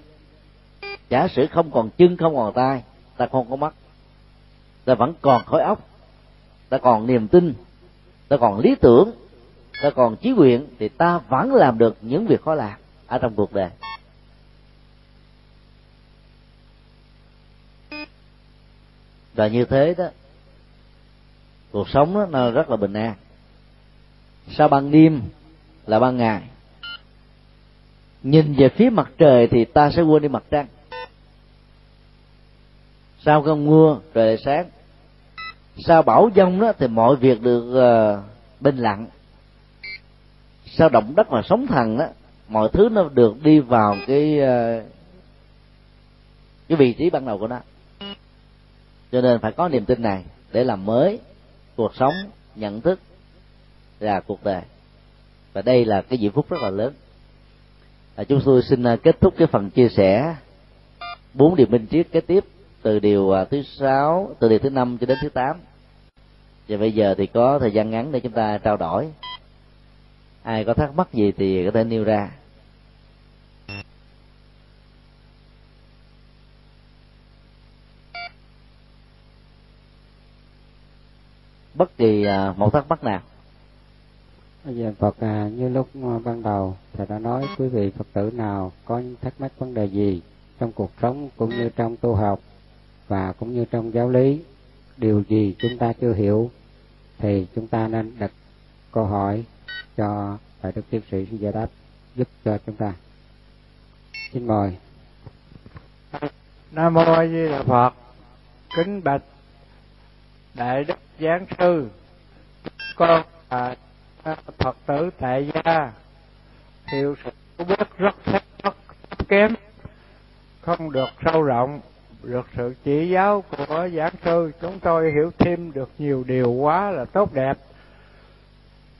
Giả sử không còn chân, không còn tay, ta không có mắt. Ta vẫn còn khối óc ta còn niềm tin ta còn lý tưởng ta còn chí nguyện thì ta vẫn làm được những việc khó làm ở trong cuộc đời. Và như thế đó cuộc sống đó, nó rất là bình an. Sao ban đêm là ban ngày. Nhìn về phía mặt trời thì ta sẽ quên đi mặt trăng. Sau cơn mưa trời lại sáng sau bão dông đó thì mọi việc được uh, bình lặng. Sau động đất mà sóng thần đó mọi thứ nó được đi vào cái uh, cái vị trí ban đầu của nó. Cho nên phải có niềm tin này để làm mới cuộc sống nhận thức và cuộc đời. Và đây là cái diễm phúc rất là lớn. À, chúng tôi xin ờ, kết thúc cái phần chia sẻ bốn điều minh triết kế tiếp từ điều thứ sáu từ điều thứ năm cho đến thứ tám và bây giờ thì có thời gian ngắn để chúng ta trao đổi. Ai có thắc mắc gì thì có thể nêu ra. Bất kỳ à, một thắc mắc nào? Dạ Phật à, như lúc à, ban đầu thầy đã nói quý vị Phật tử nào có thắc mắc vấn đề gì trong cuộc sống cũng như trong tu học và cũng như trong giáo lý điều gì chúng ta chưa hiểu thì chúng ta nên đặt câu hỏi cho đại đức tiến sĩ giải đáp giúp cho chúng ta. Xin mời. Nam mô a di đà phật. Kính bạch đại đức giáng sư. Con là phật tử tại gia. Hiểu sự biết rất thấp rất kém, không được sâu rộng được sự chỉ giáo của giảng sư, chúng tôi hiểu thêm được nhiều điều quá là tốt đẹp.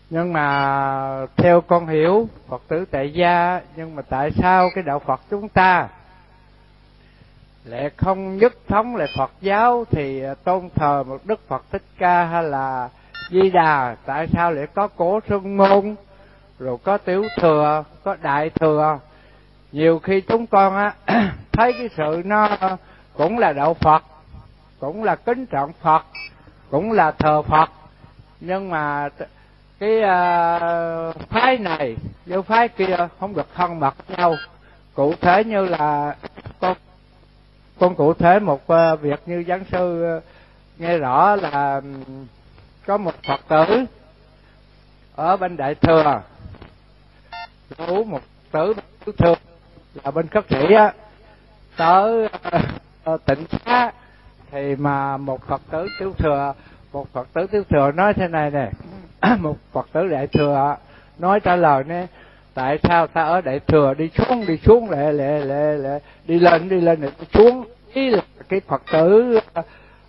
Nhưng mà theo con hiểu, phật tử tại gia, nhưng mà tại sao cái đạo phật chúng ta lại không nhất thống lại phật giáo thì tôn thờ một đức phật thích ca hay là di đà? Tại sao lại có cổ xuân môn, rồi có tiểu thừa, có đại thừa? Nhiều khi chúng con á, *clears throat* thấy cái sự nó cũng là đạo phật cũng là kính trọng phật cũng là thờ phật. Nhưng mà cái uh, phái này với phái kia không được thân mật nhau. Cụ thể như là con con cụ thể một uh, việc như giáo sư uh, nghe rõ là có một phật tử ở bên đại thừa. Rủ một tử thường là bên khất sĩ á. Tới uh, tịnh xá thì mà một phật tử tiểu thừa một phật tử tiểu thừa nói thế này nè. *coughs* Một phật tử đại thừa nói trả lời nè tại sao ta ở đại thừa đi xuống đi xuống lại lại lại lại đi lên đi lên lại xuống? Ý là cái phật tử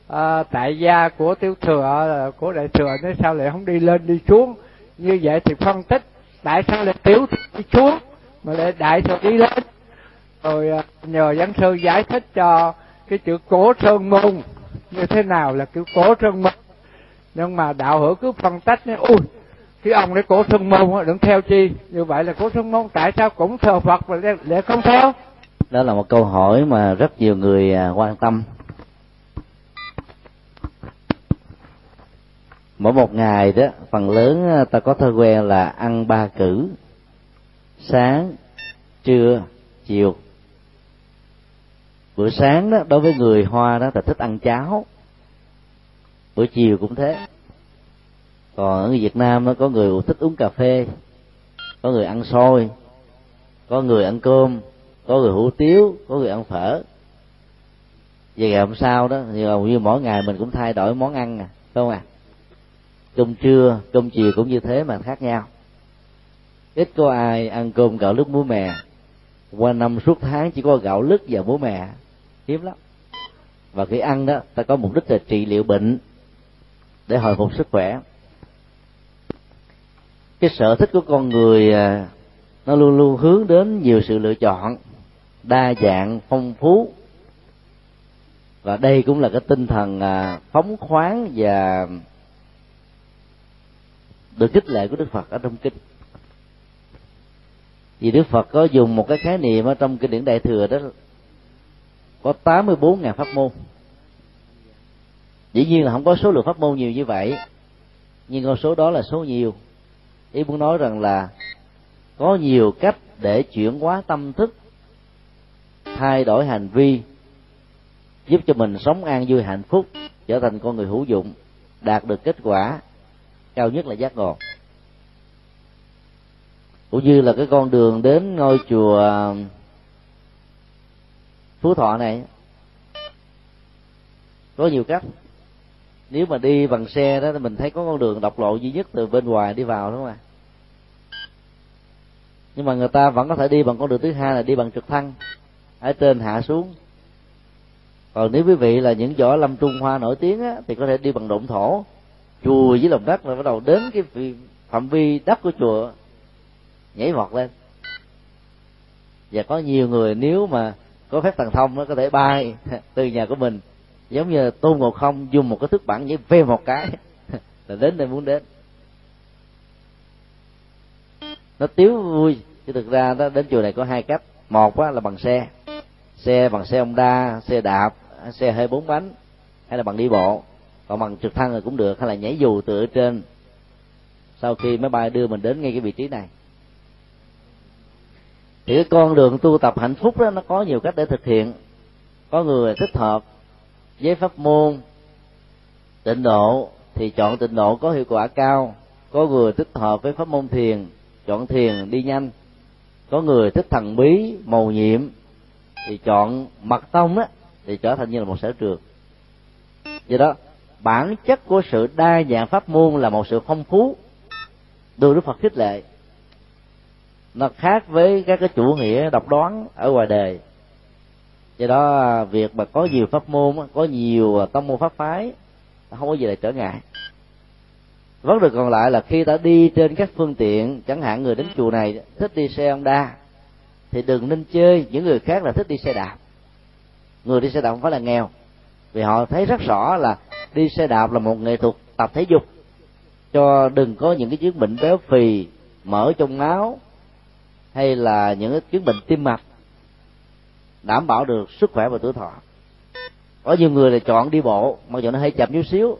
à, tại gia của tiểu thừa của đại thừa nếu sao lại không đi lên đi xuống? Như vậy thì phân tích tại sao lại tiểu đi xuống mà lại đại thừa đi lên rồi à, nhờ giảng sư giải thích cho cái chữ cổ sơn môn như thế nào là kiểu cổ sơn môn. Nhưng mà đạo hữu cứ phân tách nói, ui, cái ông đấy cổ sơn môn đừng theo chi. Như vậy là cổ sơn môn tại sao cũng thờ phật mà lại không theo? Đó là một câu hỏi mà rất nhiều người à, quan tâm. Mỗi một ngày đó, phần lớn à, ta có thói quen là ăn ba cử sáng, trưa, chiều bữa sáng đó, đối với người hoa đó là thích ăn cháo. Bữa chiều cũng thế. Còn ở việt nam nó có người thích uống cà phê, có người ăn xôi, có người ăn cơm, có người hủ tiếu, có người ăn phở. Về ngày hôm sau đó thì hầu như mỗi ngày mình cũng thay đổi món ăn à đúng không à cơm trưa, cơm chiều cũng như thế mà khác nhau. Ít có ai ăn cơm gạo nước muối mè qua năm suốt tháng chỉ có gạo lứt và bố mẹ. Hiếm lắm. Và khi ăn đó, ta có mục đích là trị liệu bệnh để hồi phục sức khỏe. Cái sở thích của con người à, nó luôn luôn hướng đến nhiều sự lựa chọn, đa dạng, phong phú. Và đây cũng là cái tinh thần à, phóng khoáng và được kích lệ của đức phật ở trong kinh vì đức phật có dùng một cái khái niệm ở trong kinh điển đại thừa đó, có 84 ngàn pháp môn. Dĩ nhiên là không có số lượng pháp môn nhiều như vậy, nhưng con số đó là số nhiều. Ý muốn nói rằng là có nhiều cách để chuyển hóa tâm thức, thay đổi hành vi, giúp cho mình sống an vui hạnh phúc, trở thành con người hữu dụng, đạt được kết quả cao nhất là giác ngộ cũng như là cái con đường đến ngôi chùa à, phú thọ này có nhiều cách. Nếu mà đi bằng xe đó thì mình thấy có con đường độc lộ duy nhất từ bên ngoài đi vào đúng không ạ? Nhưng mà người ta vẫn có thể đi bằng con đường thứ hai là đi bằng trực thăng ở trên hạ xuống. Còn nếu quý vị là những võ lâm trung hoa nổi tiếng á, thì có thể đi bằng động thổ chùa với lòng đất là bắt đầu đến cái phạm vi đất của chùa nhảy vọt lên. Và có nhiều người nếu mà có phép thần thông nó có thể bay *laughs* từ nhà của mình giống như tôn ngộ không dùng một cái thức bản nhảy ve một cái *laughs* là đến nơi muốn đến. Nó tiếu vui chứ thực ra nó đến chùa này có hai cách. Một á, là bằng xe xe bằng xe ông đa xe đạp xe hơi bốn bánh hay là bằng đi bộ. Còn bằng trực thăng thì cũng được hay là nhảy dù từ ở trên. Sau khi máy bay đưa mình đến ngay cái vị trí này thì cái con đường tu tập hạnh phúc đó, nó có nhiều cách để thực hiện. Có người thích hợp với pháp môn, tịnh độ, thì chọn tịnh độ có hiệu quả cao. Có người thích hợp với pháp môn thiền, chọn thiền đi nhanh. Có người thích thần bí, màu nhiệm, thì chọn mật tông á, thì trở thành như là một sở trường. Do đó, bản chất của sự đa dạng pháp môn là một sự phong phú. Được đức phật khích lệ nó khác với các cái chủ nghĩa độc đoán ở ngoài đời. Do đó à, việc mà có nhiều pháp môn có nhiều à, tông môn pháp phái không có gì là trở ngại. Vấn đề còn lại là khi ta đi trên các phương tiện, chẳng hạn người đến chùa này, thích đi xe honda, thì đừng nên chơi. Những người khác là thích đi xe đạp. Người đi xe đạp không phải là nghèo. Vì họ thấy rất rõ là đi xe đạp là một nghệ thuật tập thể dục. Cho đừng có những cái chứng bệnh béo phì, mỡ trong máu hay là những cái chứng bệnh tim mạch, đảm bảo được sức khỏe và tuổi thọ. Có nhiều người là chọn đi bộ, mặc dù nó hơi chậm chút xíu,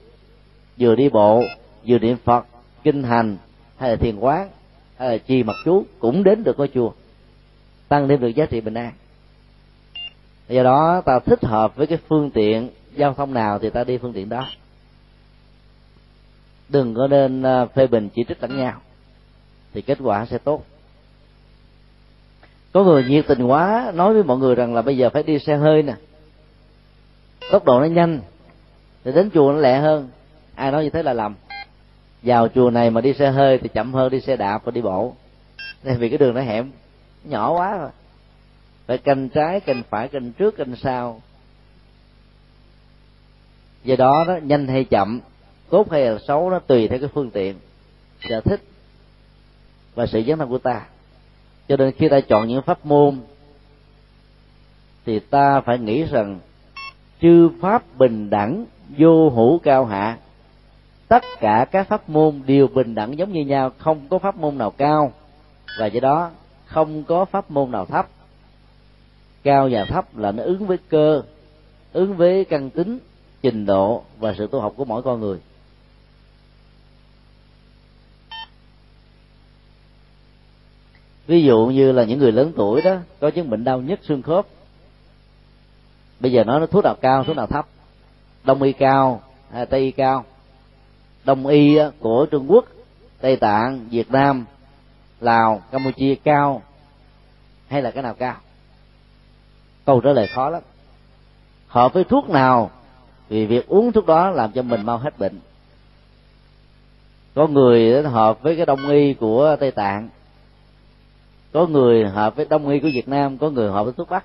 vừa đi bộ, vừa niệm phật, kinh hành, hay là thiền quán, hay là trì mật chú, cũng đến được ngôi chùa, tăng thêm được giá trị bình an. Do đó, ta thích hợp với cái phương tiện giao thông nào thì ta đi phương tiện đó. Đừng có nên ờ, phê bình chỉ trích lẫn nhau, thì kết quả sẽ tốt có người nhiệt tình quá, nói với mọi người rằng là bây giờ phải đi xe hơi nè. Tốc độ nó nhanh thì đến chùa nó lẹ hơn. Ai nói như thế là lầm. Vào chùa này mà đi xe hơi thì chậm hơn đi xe đạp và đi bộ. Vì cái đường nó hẹp, nhỏ quá rồi. Phải canh trái canh phải canh trước canh sau. Do đó đó, nhanh hay chậm, tốt hay là xấu, nó tùy theo cái phương tiện, sở thích và sự dấn thân của ta cho nên khi ta chọn những pháp môn, thì ta phải nghĩ rằng chư pháp bình đẳng, vô hữu cao hạ, tất cả các pháp môn đều bình đẳng giống như nhau, không có pháp môn nào cao. Và do đó, không có pháp môn nào thấp. Cao và thấp là nó ứng với cơ, ứng với căn tính, trình độ và sự tu học của mỗi con người. Ví dụ như là những người lớn tuổi đó, có chứng bệnh đau nhất xương khớp. Bây giờ nói nó thuốc nào cao, thuốc nào thấp? Đông y cao, hay tây y cao? Đông y của trung quốc, tây tạng, việt nam, lào, campuchia cao hay là cái nào cao? Câu trả lời khó lắm. Hợp với thuốc nào? Vì việc uống thuốc đó làm cho mình mau hết bệnh. Có người hợp với cái đông y của tây tạng có người hợp với đông y của việt nam có người hợp với thuốc bắc.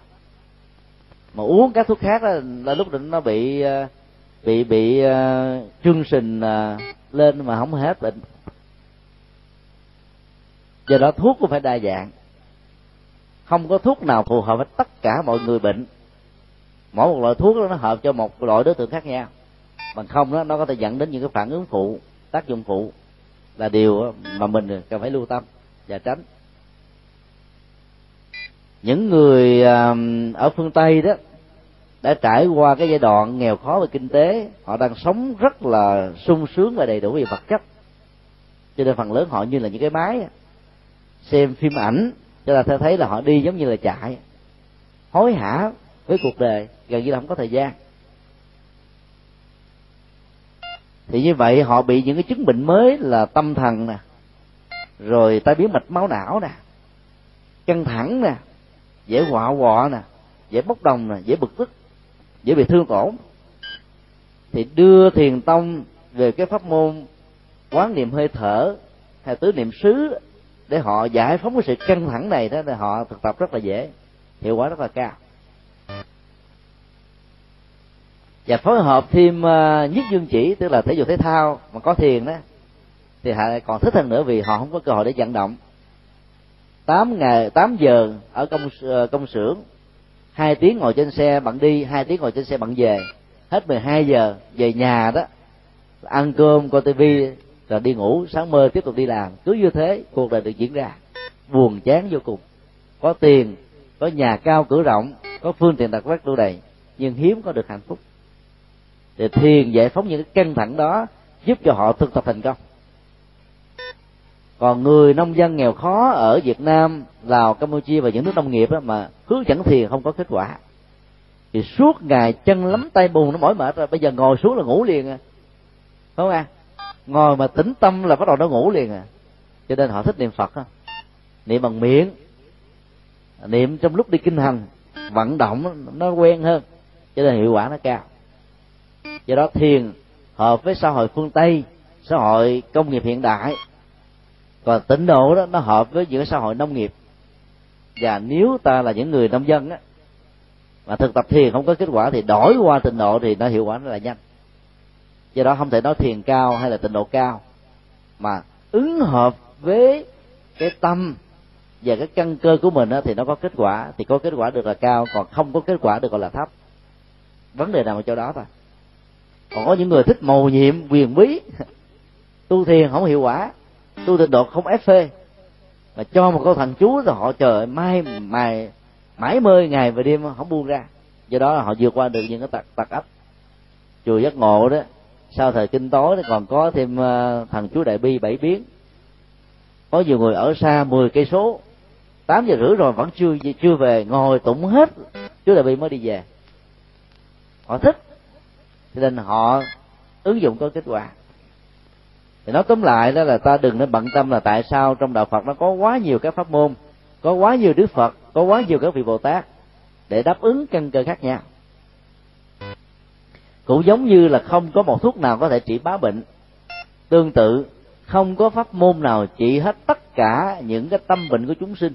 Mà uống các thuốc khác đó, là lúc định nó bị ờ, bị bị uh, trương sình uh, lên mà không hết bệnh. Do đó thuốc cũng phải đa dạng. Không có thuốc nào phù hợp với tất cả mọi người bệnh. Mỗi một loại thuốc đó nó hợp cho một loại đối tượng khác nhau. Bằng không đó nó có thể dẫn đến những cái phản ứng phụ tác dụng phụ là điều mà mình cần phải lưu tâm và tránh những người à, ở phương tây đó, đã trải qua cái giai đoạn nghèo khó về kinh tế, họ đang sống rất là sung sướng và đầy đủ về vật chất. Cho nên phần lớn họ như là những cái máy, xem phim ảnh, cho ta thấy là họ đi giống như là chạy, hối hả với cuộc đời, gần như là không có thời gian. Thì như vậy họ bị những cái chứng bệnh mới là tâm thần nè, rồi tai biến mạch máu não nè, căng thẳng nè dễ họa họa nè, dễ bốc đồng nè, dễ bực tức, dễ bị thương tổn. Thì đưa thiền tông về cái pháp môn quán niệm hơi thở hay tứ niệm xứ để họ giải phóng cái sự căng thẳng này đó thì họ thực tập rất là dễ, hiệu quả rất là cao. Và phối hợp thêm ờ, nhất dương chỉ, tức là thể dục thể thao mà có thiền đó, thì họ còn thích hơn nữa vì họ không có cơ hội để vận động. 8 ngày 8 giờ ở công ờ, công xưởng, hai tiếng ngồi trên xe bạn đi, hai tiếng ngồi trên xe bạn về. Hết 12 giờ, về nhà đó, ăn cơm, coi tivi rồi đi ngủ, sáng mơ tiếp tục đi làm. Cứ như thế, cuộc đời được diễn ra. Buồn, chán, vô cùng. Có tiền, có nhà cao, cửa rộng, có phương tiện đặc vác đủ đầy, nhưng hiếm có được hạnh phúc. Thì thiền, giải phóng những cái căng thẳng đó, giúp cho họ thực tập thành công còn người nông dân nghèo khó ở Việt Nam, Lào, Campuchia và những nước nông nghiệp đó mà hướng dẫn thiền không có kết quả. Thì suốt ngày chân lắm tay bùn nó mỏi mệt rồi bây giờ ngồi xuống là ngủ liền à. Không à ngồi mà tĩnh tâm là bắt đầu nó ngủ liền à. Cho nên họ thích niệm phật á niệm bằng miệng niệm trong lúc đi kinh hành vận động nó quen hơn. Cho nên hiệu quả nó cao. Do đó thiền hợp với xã hội phương tây xã hội công nghiệp hiện đại còn tịnh độ đó nó hợp với những xã hội nông nghiệp. Và nếu ta là những người nông dân á mà thực tập thiền không có kết quả thì đổi qua tịnh độ thì nó hiệu quả nó là nhanh. Do đó không thể nói thiền cao hay là tịnh độ cao mà ứng hợp với cái tâm và cái căn cơ của mình á, thì nó có kết quả. Thì có kết quả được là cao còn không có kết quả được gọi là thấp. Vấn đề nằm ở chỗ đó thôi. Còn có những người thích mầu nhiệm quyền bí *laughs* tu thiền không hiệu quả tu tịnh độ không ép phê mà cho một câu thần chú rồi họ chờ mai mài mãi mơi ngày và đêm không buông ra. Do đó là họ vượt qua được những cái tật tật ấp. Chùa giác ngộ đó, sau thời kinh tối còn có thêm thằng thần chú đại bi bảy biến. Có nhiều người ở xa 10 cây số. Tám giờ rưỡi rồi vẫn chưa chưa về, ngồi tụng hết. Chú đại bi mới đi về. Họ thích. Cho nên họ ứng dụng có kết quả thì nói tóm lại đó là ta đừng nên bận tâm là tại sao trong đạo phật nó có quá nhiều các pháp môn, có quá nhiều đức phật, có quá nhiều các vị bồ tát để đáp ứng căn cơ khác nhau. Cũng giống như là không có một thuốc nào có thể trị bá bệnh. Tương tự, không có pháp môn nào trị hết tất cả những cái tâm bệnh của chúng sinh.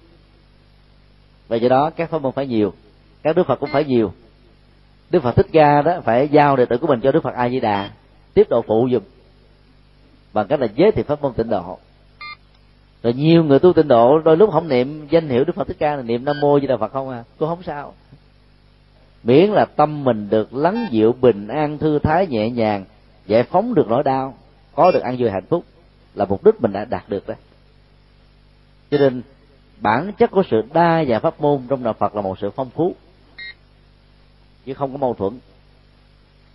Và do đó các pháp môn phải nhiều, các đức phật cũng phải nhiều. Đức phật thích ca đó phải giao đệ tử của mình cho đức phật a di đà, tiếp độ phụ dùm bằng cách là giới thiệu pháp môn tịnh độ. Rồi nhiều người tu tịnh độ, đôi lúc không niệm danh hiệu đức phật thích ca là niệm nam mô di đà phật không à? Cũng không sao. Miễn là tâm mình được lắng dịu, bình an, thư thái, nhẹ nhàng, giải phóng được nỗi đau, có được ăn vui, hạnh phúc, là mục đích mình đã đạt được đấy cho nên, bản chất của sự đa dạng pháp môn trong đạo phật là một sự phong phú, chứ không có mâu thuẫn.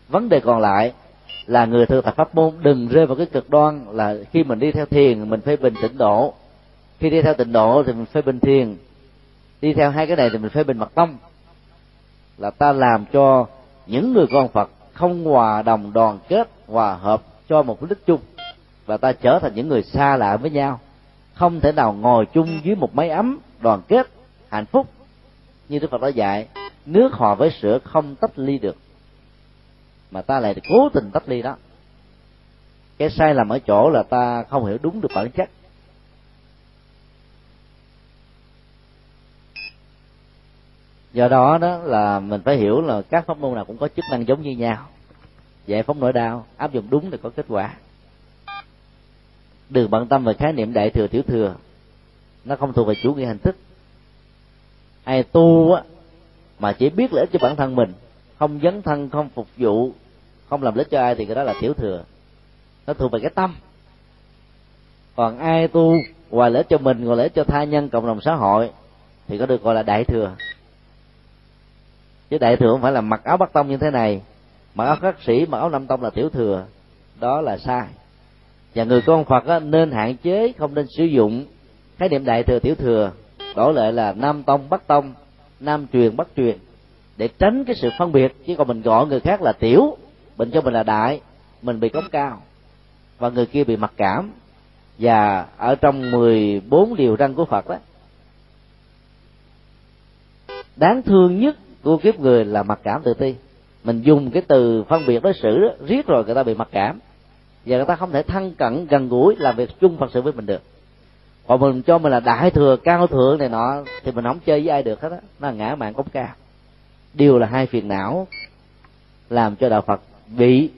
Vấn đề còn lại là người thực tập pháp môn, đừng rơi vào cái cực đoan là khi mình đi theo thiền, mình phê bình tịnh độ. Khi đi theo tịnh độ thì mình phê bình thiền. Đi theo hai cái này thì mình phê bình mật tông là ta làm cho những người con phật không hòa đồng đoàn kết, hòa hợp cho một mục đích chung. Và ta trở thành những người xa lạ với nhau. Không thể nào ngồi chung dưới một máy ấm đoàn kết, hạnh phúc. Như đức phật đã dạy, nước hòa với sữa không tách ly được mà ta lại cố tình tách ly đó. Cái sai lầm ở chỗ là ta không hiểu đúng được bản chất. Do đó đó là mình phải hiểu là các pháp môn nào cũng có chức năng giống như nhau. Giải phóng nỗi đau, áp dụng đúng thì có kết quả. Đừng bận tâm về khái niệm đại thừa, tiểu thừa. Nó không thuộc về chủ nghĩa hình thức. Ai tu á, mà chỉ biết lợi ích cho bản thân mình, không dấn thân, không phục vụ không làm lợi cho ai thì cái đó là tiểu thừa. Nó thuộc về cái tâm. Còn ai tu ngoài lễ cho mình ngoài lễ cho tha nhân cộng đồng xã hội thì có được gọi là đại thừa. Chứ đại thừa không phải là mặc áo bắt tông như thế này. Mặc áo khắc sĩ mặc áo năm tông là tiểu thừa. Đó là sai. Và người con phật á, nên hạn chế không nên sử dụng khái niệm đại thừa tiểu thừa. Đổi lại là nam tông bắc tông nam truyền bắc truyền. Để tránh cái sự phân biệt chứ còn mình gọi người khác là tiểu mình cho mình là đại mình bị cống cao và người kia bị mặc cảm. Và ở trong 14 điều răn của Phật đó đáng thương nhất của kiếp người là mặc cảm tự ti. Mình dùng cái từ phân biệt đối xử đó, riết rồi người ta bị mặc cảm. Và người ta không thể thân cận gần gũi làm việc chung phật sự với mình được. Còn mình cho mình là đại thừa cao thượng này nọ thì mình không chơi với ai được hết á. Nó là ngã mạng cống cao. Đều là hai phiền não làm cho đạo phật bị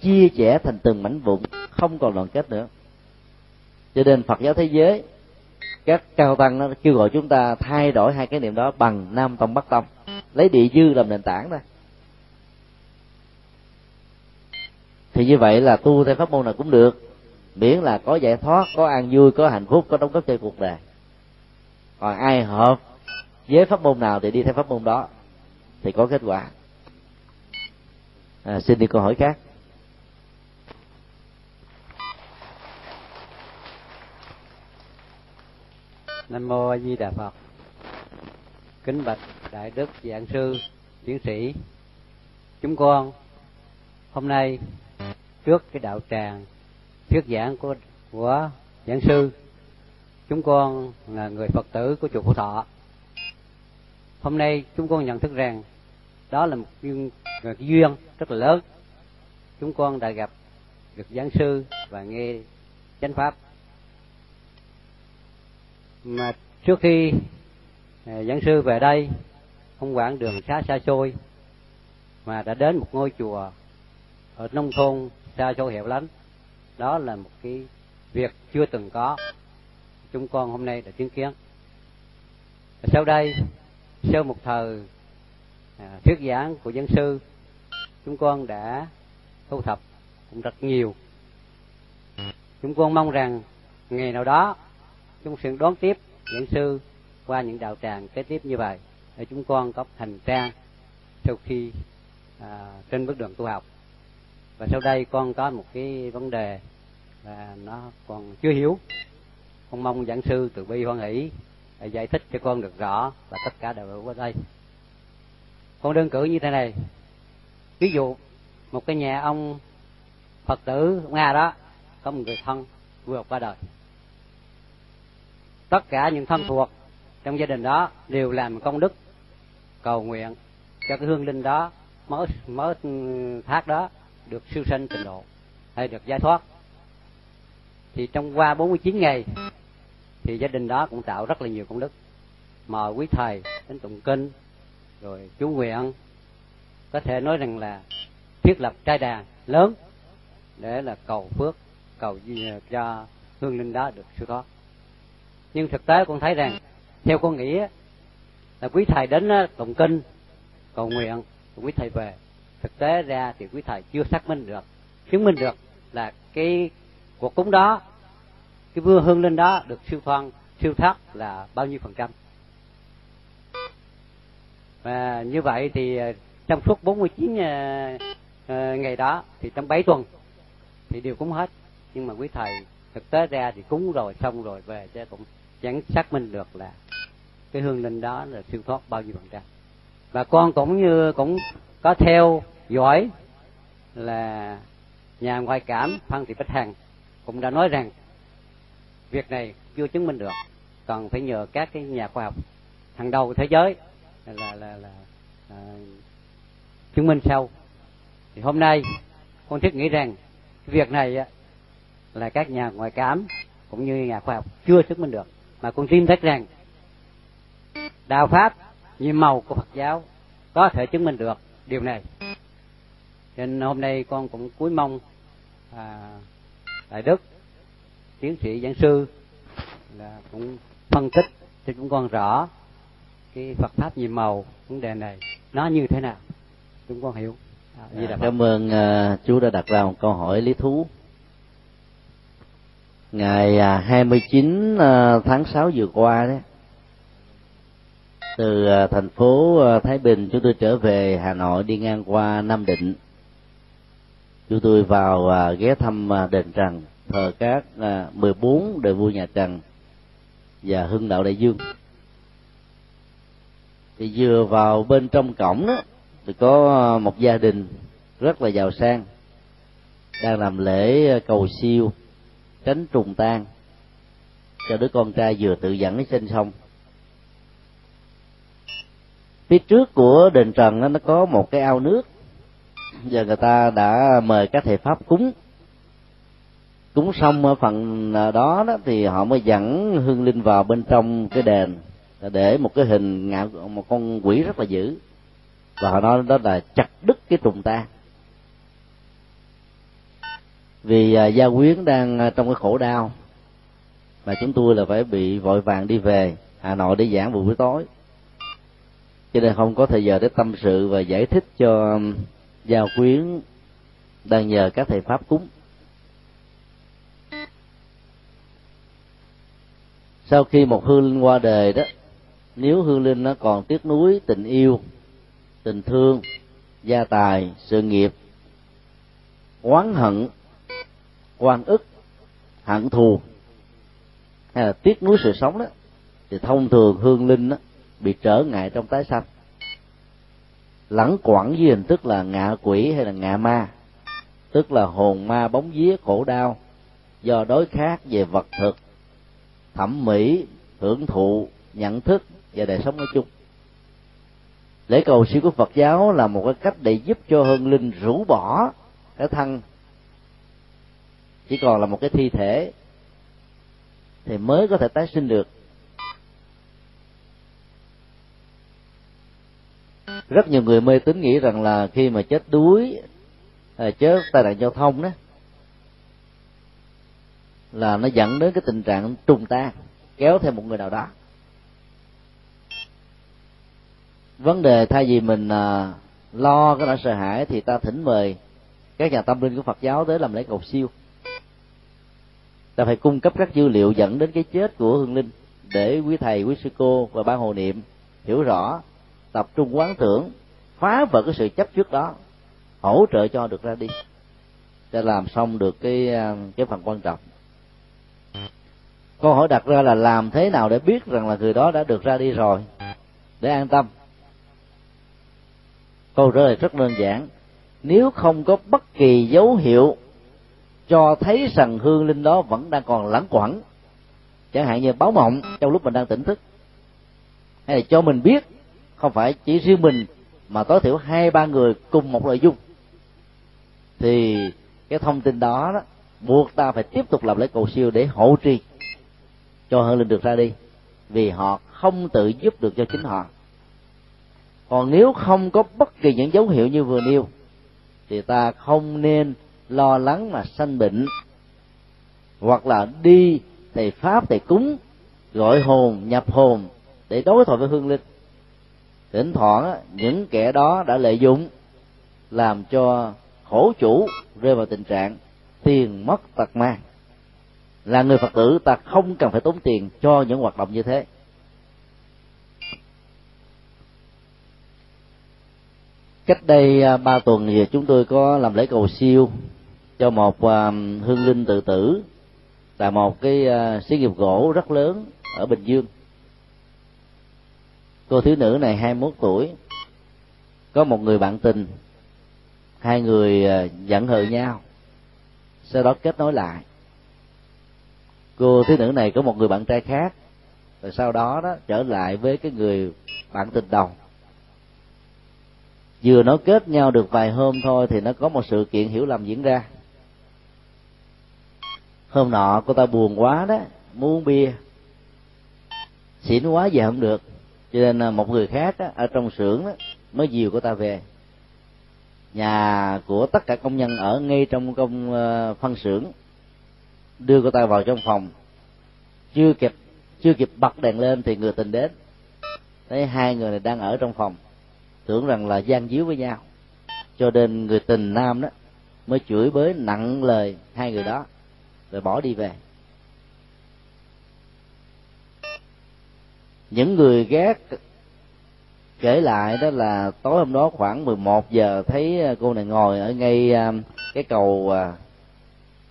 chia sẻ thành từng mảnh vụn, không còn đoàn kết nữa. Cho nên phật giáo thế giới, các cao tăng nó kêu gọi chúng ta thay đổi hai cái niệm đó bằng nam tông, bắc tông. Lấy địa dư làm nền tảng thôi. Thì như vậy là tu theo pháp môn nào cũng được. Miễn là có giải thoát, có an vui, có hạnh phúc, có đóng góp cho cuộc đời. Còn ai hợp với pháp môn nào thì đi theo pháp môn đó, thì có kết quả à, xin đi câu hỏi khác. Nam mô a di đà phật. Kính bạch đại đức giảng sư tiến sĩ. Chúng con hôm nay trước cái đạo tràng thuyết giảng của của giảng sư chúng con là người phật tử của chùa phổ thọ. Hôm nay chúng con nhận thức rằng đó là một duyên, một duyên rất là lớn. Chúng con đã gặp được giảng sư và nghe chánh pháp. Mà trước khi à, giảng sư về đây không quãng đường xa xa xôi mà đã đến một ngôi chùa ở nông thôn xa xôi hẻo lánh. Đó là một cái việc chưa từng có. Chúng con hôm nay đã chứng kiến. Sau đây sau một thời À, thuyết giảng của dân sư chúng con đã thu thập cũng rất nhiều. Chúng con mong rằng ngày nào đó chúng sẽ đón tiếp giảng sư qua những đạo tràng kế tiếp như vậy để chúng con có hành trang sau khi à, trên bước đường tu học. Và sau đây con có một cái vấn đề là nó còn chưa hiểu. Con mong giảng sư từ bi hoan hỷ giải thích cho con được rõ và tất cả đều ở đây con đơn cử như thế này. Ví dụ, một cái nhà ông phật tử nga đó, có một người thân vừa qua đời. Tất cả những thân thuộc trong gia đình đó đều làm công đức, cầu nguyện cho cái hương linh đó mới mới thác đó được siêu sanh trình độ hay được giải thoát. Thì trong qua 49 ngày thì gia đình đó cũng tạo rất là nhiều công đức. Mời quý thầy đến tụng kinh rồi chú nguyện có thể nói rằng là thiết lập trai đàn lớn để là cầu phước, cầu cho hương linh đó được siêu thoát nhưng thực tế con thấy rằng, theo con nghĩ là quý thầy đến tụng kinh, cầu nguyện quý thầy về. Thực tế ra thì quý thầy chưa xác minh được, chứng minh được là cái cuộc cúng đó, cái vua hương linh đó được siêu thoát siêu thoát là bao nhiêu phần trăm và như vậy thì ờ, trong suốt 49 uh, uh, ngày đó thì trong 7 tuần thì đều cúng hết. Nhưng mà quý thầy thực tế ra thì cúng rồi xong rồi về chứ cũng chẳng xác minh được là cái hương linh đó là siêu thoát bao nhiêu phần trăm. Và con cũng như cũng có theo dõi là nhà ngoại cảm phan thị bích hằng cũng đã nói rằng việc này chưa chứng minh được. Còn phải nhờ các cái nhà khoa học hàng đầu thế giới là là là, à, chứng minh sau thì hôm nay con thiết nghĩ rằng việc này là các nhà ngoại cảm cũng như nhà khoa học chưa chứng minh được mà con tin chắc rằng đạo pháp nhiệm màu của Phật giáo có thể chứng minh được điều này. Nên hôm nay con cũng cúi mong à, đại đức tiến sĩ giảng sư là cũng phân tích cho chúng con rõ cái Phật pháp nhiệm màu vấn đề này nó như thế nào? Chúng con hiểu. À, à, cảm ơn uh, chú đã đặt ra một câu hỏi lý thú. Ngày uh, 29 uh, tháng 6 vừa qua đấy từ uh, thành phố uh, Thái Bình chúng tôi trở về Hà Nội đi ngang qua Nam Định. Chúng tôi vào uh, ghé thăm uh, đền Trần thờ các uh, 14 đời vua nhà Trần và Hưng Đạo Đại Dương thì vừa vào bên trong cổng đó thì có ờ, một gia đình rất là giàu sang đang làm lễ ờ, cầu siêu tránh trùng tan. Cho đứa con trai vừa tự dẫn nó sinh xong. Phía trước của đền trần đó, nó có một cái ao nước. Giờ người ta đã mời các thầy pháp cúng. Cúng xong ở phần ờ, đó đó thì họ mới dẫn hương linh vào bên trong cái đền để một cái hình ngạo một con quỷ rất là dữ. Và họ nói đó là chặt đứt cái trùng ta. Vì à, gia quyến đang à, trong cái khổ đau mà chúng tôi là phải bị vội vàng đi về hà nội để giảng vào buổi tối. Cho nên không có thời giờ để tâm sự và giải thích cho um, gia quyến đang nhờ các thầy pháp cúng. Sau khi một hương linh qua đời đó nếu hương linh nó còn tiếc nuối tình yêu, tình thương, gia tài, sự nghiệp, oán hận quan ức, hận thù, hay là tiếc nuối sự sống đó, thì thông thường hương linh đó bị trở ngại trong tái sanh. Lẳng quẩn dưới hình thức là ngạ quỷ hay là ngạ ma, tức là hồn ma bóng vía khổ đau do đối khác về vật thực, thẩm mỹ, hưởng thụ, nhận thức và đời sống nói chung. Lễ cầu siêu của phật giáo là một cái cách để giúp cho hương linh rũ bỏ cái thân. Chỉ còn là một cái thi thể thì mới có thể tái sinh được. Rất nhiều người mê tín nghĩ rằng là khi mà chết đuối à, chết tai nạn giao thông đó, là nó dẫn đến cái tình trạng trùng tan, kéo theo một người nào đó. Vấn đề thay vì mình à, lo cái nỗi sợ hãi thì ta thỉnh mời các nhà tâm linh của Phật giáo tới làm lễ cầu siêu. Ta phải cung cấp các dữ liệu dẫn đến cái chết của hương linh để quý thầy quý sư cô và ban hồ niệm hiểu rõ tập trung quán tưởng phá vỡ cái sự chấp trước đó hỗ trợ cho được ra đi. Để làm xong được cái à, cái phần quan trọng. Câu hỏi đặt ra là làm thế nào để biết rằng là người đó đã được ra đi rồi? Để an tâm câu trả lời rất đơn giản. Nếu không có bất kỳ dấu hiệu cho thấy rằng hương linh đó vẫn đang còn lãng quẩn chẳng hạn như báo mộng trong lúc mình đang tỉnh thức hay là cho mình biết không phải chỉ riêng mình mà tối thiểu hai ba người cùng một nội dung thì cái thông tin đó, đó buộc ta phải tiếp tục làm lễ cầu siêu để hỗ trì cho hương linh được ra đi vì họ không tự giúp được cho chính họ còn nếu không có bất kỳ những dấu hiệu như vừa nêu, thì ta không nên lo lắng mà sanh bệnh. Hoặc là đi thầy pháp, thầy cúng, gọi hồn, nhập hồn để đối thoại với hương linh. Thỉnh thoảng những kẻ đó đã lợi dụng, làm cho khổ chủ rơi vào tình trạng tiền mất tật mang. Là người phật tử, ta không cần phải tốn tiền cho những hoạt động như thế. Cách đây à, ba tuần thì chúng tôi có làm lễ cầu siêu cho một à, hương linh tự tử tại một cái à, xí nghiệp gỗ rất lớn ở bình dương. Cô thiếu nữ này 21 tuổi, có một người bạn tình, hai người giận hờn nhau, sau đó kết nối lại. Cô thiếu nữ này có một người bạn trai khác, rồi sau đó đó trở lại với cái người bạn tình đầu vừa nói kết nhau được vài hôm thôi thì nó có một sự kiện hiểu lầm diễn ra. Hôm nọ cô ta buồn quá đó muốn bia. Xỉn quá về không được. Cho nên à, một người khác đó, ở trong xưởng đó, mới dìu cô ta về. Nhà của tất cả công nhân ở ngay trong công à, phân xưởng đưa cô ta vào trong phòng. Chưa kịp chưa kịp bật đèn lên thì người tình đến. Thấy hai người này đang ở trong phòng tưởng rằng là gian díu với nhau. Cho nên người tình nam đó mới chửi bới nặng lời hai người đó rồi bỏ đi về. Những người ghét kể lại đó là tối hôm đó khoảng 11 giờ thấy à, cô này ngồi ở ngay à, cái cầu à,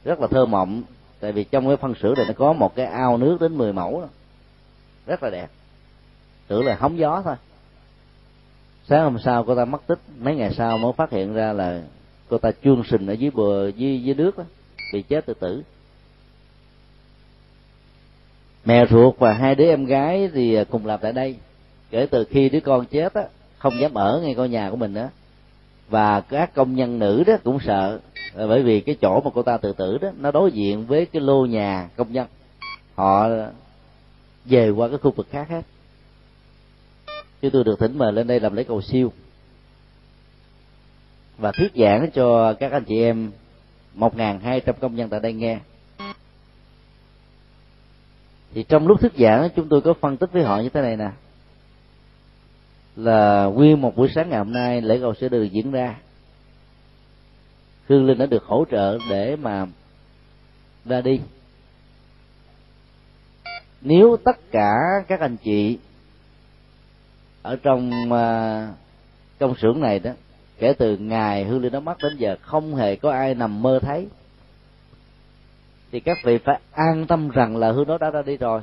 rất là thơ mộng. Tại vì trong cái phân xưởng này nó có một cái ao nước đến 10 mẫu đó. rất là đẹp. Tưởng là hóng gió thôi sáng hôm sau cô ta mất tích mấy ngày sau mới phát hiện ra là cô ta chuông sình ở dưới bờ dưới dưới nước đó, bị chết tự tử. Mẹ ruột và hai đứa em gái thì cùng làm tại đây. Kể từ khi đứa con chết á không dám ở ngay ngôi nhà của mình nữa. Và các công nhân nữ đó cũng sợ bởi vì cái chỗ mà cô ta tự tử đó nó đối diện với cái lô nhà công nhân. Họ về qua cái khu vực khác hết chứ tôi được thỉnh mời lên đây làm lễ cầu siêu. Và thuyết giảng cho các anh chị em một ngàn hai trăm công nhân tại đây nghe. Thì trong lúc thuyết giảng, chúng tôi có phân tích với họ như thế này nè. Là nguyên một buổi sáng ngày hôm nay, lễ cầu sẽ được diễn ra. Hương linh đã được hỗ trợ để mà ra đi. Nếu tất cả các anh chị ở trong à, uh, công xưởng này đó kể từ ngày hương linh nó mất đến giờ không hề có ai nằm mơ thấy. Thì các vị phải an tâm rằng là hương đó đã ra đi rồi.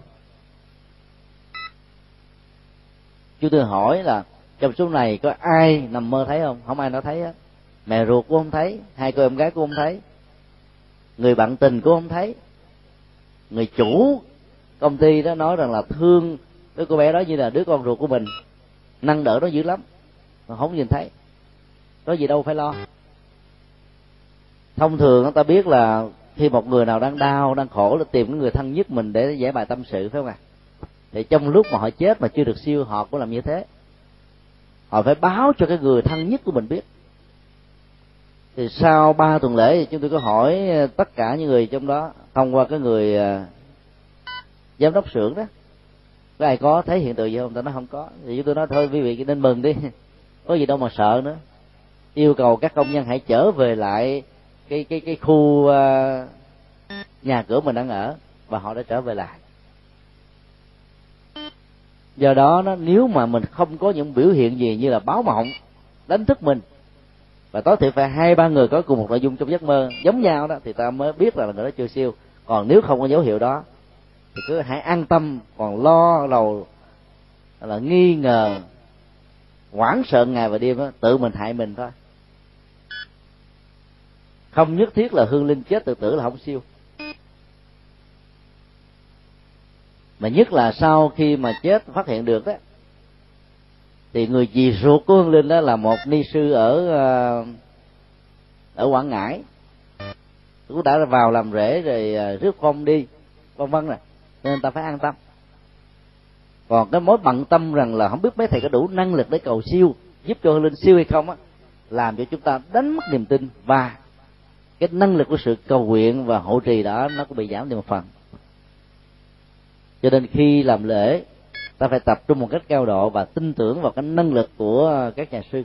Chúng tôi hỏi là trong số này có ai nằm mơ thấy không? Không ai nó thấy á. Mẹ ruột cũng không thấy hai cô em gái cũng không thấy người bạn tình cũng không thấy người chủ công ty đó nói rằng là thương đứa cô bé đó như là đứa con ruột của mình nâng đỡ nó dữ lắm. Mà không nhìn thấy. Có gì đâu phải lo. Thông thường chúng ta biết là khi một người nào đang đau, đang khổ là tìm cái người thân nhất mình để giải bài tâm sự, phải không ạ? Thì trong lúc mà họ chết mà chưa được siêu, họ cũng làm như thế. Họ phải báo cho cái người thân nhất của mình biết. Thì sau ba tuần lễ thì chúng tôi có hỏi ờ, tất cả những người trong đó thông qua cái người ờ, giám đốc xưởng đó có ai có thấy hiện tượng gì không? Ta nói không có. Thì chúng tôi nói thôi quý vị nên mừng đi. Có gì đâu mà sợ nữa. Yêu cầu các công nhân hãy trở về lại cái cái cái khu uh, nhà cửa mình đang ở và họ đã trở về lại. Do đó nó nếu mà mình không có những biểu hiện gì như là báo mộng đánh thức mình và tối thiểu phải hai ba người có cùng một nội dung trong giấc mơ giống nhau đó thì ta mới biết là người đó chưa siêu. Còn nếu không có dấu hiệu đó thì cứ hãy an tâm còn lo đầu là nghi ngờ hoảng sợ ngày và đêm đó, tự mình hại mình thôi. Không nhất thiết là hương linh chết tự tử là không siêu. Mà nhất là sau khi mà chết phát hiện được đó thì người dì ruột của hương linh đó là một ni sư ở ờ, ở quảng ngãi. Cũng đã vào làm rễ rồi ờ, rước phong đi vân vân này nên ta phải an tâm. Còn cái mối bận tâm rằng là không biết mấy thầy có đủ năng lực để cầu siêu, giúp cho hương linh siêu hay không á, làm cho chúng ta đánh mất niềm tin. Và cái năng lực của sự cầu nguyện và hộ trì đó, nó cũng bị giảm đi một phần. Cho nên khi làm lễ, ta phải tập trung một cách cao độ và tin tưởng vào cái năng lực của các nhà sư.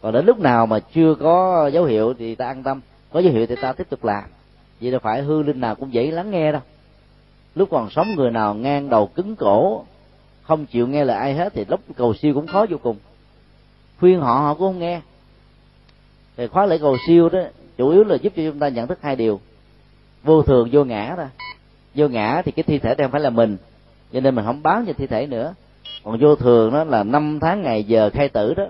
Còn đến lúc nào mà chưa có dấu hiệu thì ta an tâm, có dấu hiệu thì ta tiếp tục làm. Vì đâu phải hư linh nào cũng dễ lắng nghe đâu lúc còn sống người nào ngang đầu cứng cổ, không chịu nghe lời ai hết, thì lúc cầu siêu cũng khó vô cùng. Khuyên họ họ cũng không nghe. Thì khóa lễ cầu siêu đó, chủ yếu là giúp cho chúng ta nhận thức hai điều. Vô thường, vô ngã thôi vô ngã thì cái thi thể đang phải là mình, cho nên mình không báo cho thi thể nữa. Còn vô thường đó là năm tháng ngày giờ khai tử đó,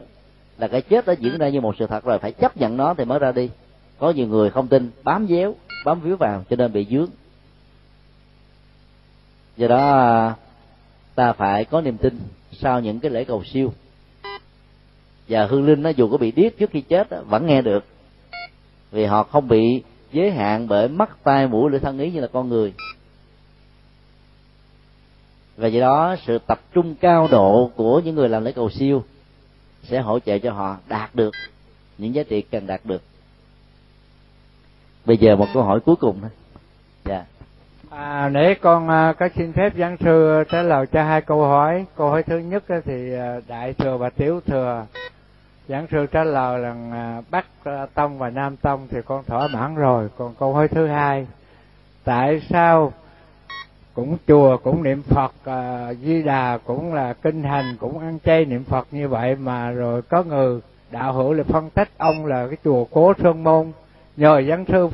là cái chết đã diễn ra như một sự thật rồi, phải chấp nhận nó thì mới ra đi. Có nhiều người không tin, bám déo bám víu vào, cho nên bị dướng do đó ta phải có niềm tin sau những cái lễ cầu siêu. Và hương linh nó dù có bị điếc trước khi chết đó, vẫn nghe được. Vì họ không bị giới hạn bởi mắt tai mũi lưỡi thân ý như là con người. Và do đó sự tập trung cao độ của những người làm lễ cầu siêu sẽ hỗ trợ cho họ đạt được những giá trị cần đạt được. Bây giờ một câu hỏi cuối cùng thôi. Dạ. À, để con à, có xin phép giảng sư trả lời cho hai câu hỏi. Câu hỏi thứ nhất à, thì à, đại thừa và tiểu thừa. Giảng sư trả lời rằng Bắc tông và Nam tông thì con thỏa mãn rồi. Còn câu hỏi thứ hai, tại sao cũng chùa cũng niệm Phật à, Di Đà cũng là kinh hành cũng ăn chay niệm Phật như vậy mà rồi có người đạo hữu là phân tích ông là cái chùa Cố Sơn Môn nhờ giảng sư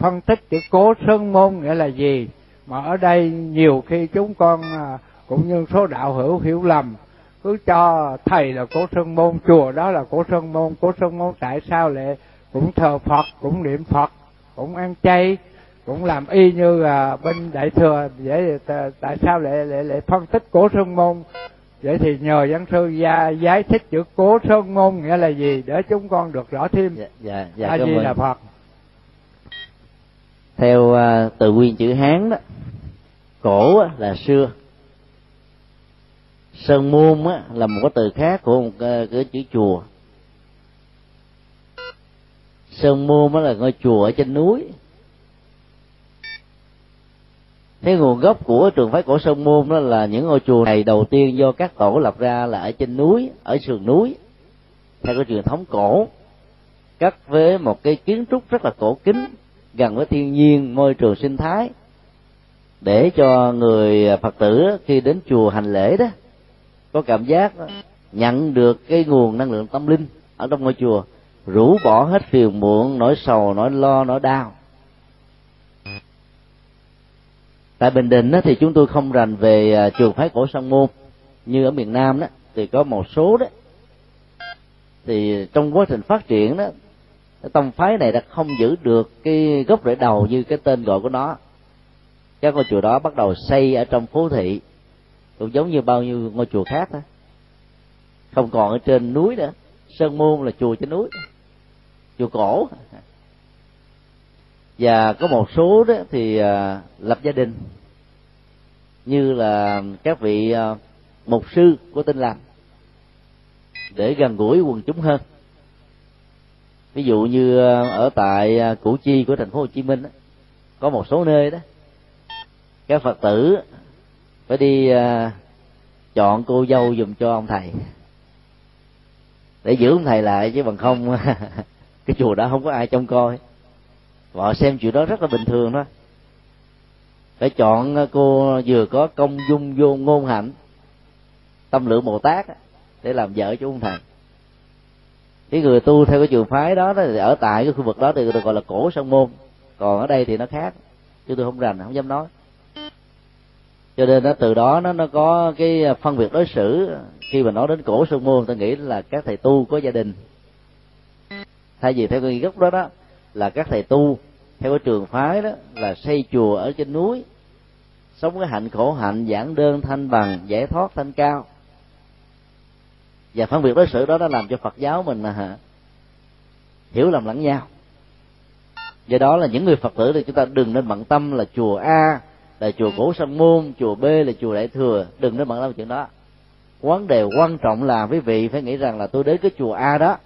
phân tích chữ cố sơn môn nghĩa là gì? Mà ở đây nhiều khi chúng con à, cũng như số đạo hữu hiểu lầm cứ cho thầy là cố sơn môn chùa đó là cố sơn môn cố sơn môn tại sao lại cũng thờ phật cũng niệm phật cũng ăn chay cũng làm y như là bên đại thừa vậy tại sao lại lại lại phân tích cố sơn môn? Vậy thì nhờ giảng sư gia giải thích chữ cố sơn môn nghĩa là gì để chúng con được rõ thêm. Dạ dạ dạ a di đà phật theo uh, từ nguyên chữ hán đó cổ là xưa. Sơn môn á, là một cái từ khác của một cái, cái chữ chùa. Sơn môn á là ngôi chùa ở trên núi. Thế nguồn gốc của trường phái cổ sơn môn đó là những ngôi chùa này đầu tiên do các tổ lập ra là ở trên núi ở sườn núi. Theo cái truyền thống cổ cắt với một cái kiến trúc rất là cổ kính gần với thiên nhiên môi trường sinh thái. Để cho người phật tử khi đến chùa hành lễ đó có cảm giác nhận được cái nguồn năng lượng tâm linh ở trong ngôi chùa rũ bỏ hết phiền muộn nỗi sầu nỗi lo nỗi đau. Tại bình định đó, thì chúng tôi không rành về à, trường phái cổ sông môn. Như ở miền nam đó thì có một số đó thì trong quá trình phát triển đó cái tông phái này đã không giữ được cái gốc rễ đầu như cái tên gọi của nó. Các ngôi chùa đó bắt đầu xây ở trong phố thị. Cũng giống như bao nhiêu ngôi chùa khác thôi không còn ở trên núi nữa. Sơn môn là chùa trên núi. Chùa cổ. Và có một số đó thì à, lập gia đình. Như là các vị à, mục sư của tinh lành. Để gần gũi quần chúng hơn ví dụ như ờ, ở tại ờ, củ chi của thành phố hồ chí minh đó, có một số nơi đó các phật tử phải đi ờ, chọn cô dâu dùm cho ông thầy để giữ ông thầy lại chứ bằng không *laughs* cái chùa đó không có ai trông coi. Họ xem chuyện đó rất là bình thường thôi phải chọn cô vừa có công dung vô ngôn hạnh tâm lượng bồ tát để làm vợ cho ông thầy cái người tu theo cái trường phái đó thì ở tại cái khu vực đó thì được gọi là cổ sông môn. Còn ở đây thì nó khác, chứ tôi không rành, không dám nói. Cho nên nó từ đó nó nó có cái phân biệt đối xử. Khi mà nói đến cổ sông môn, tôi nghĩ là các thầy tu có gia đình. Thay vì theo cái gốc đó đó, là các thầy tu theo cái trường phái đó, là xây chùa ở trên núi, sống cái hạnh khổ hạnh giảng đơn thanh bằng, giải thoát thanh cao và phân biệt đối xử đó đã làm cho phật giáo mình là hiểu lầm lẫn nhau. Do đó là những người phật tử thì chúng ta đừng nên bận tâm là chùa a là chùa cổ sân môn chùa b là chùa đại thừa. Đừng nên bận tâm chuyện đó. Vấn đề quan trọng là quý vị phải nghĩ rằng là tôi đến cái chùa a đó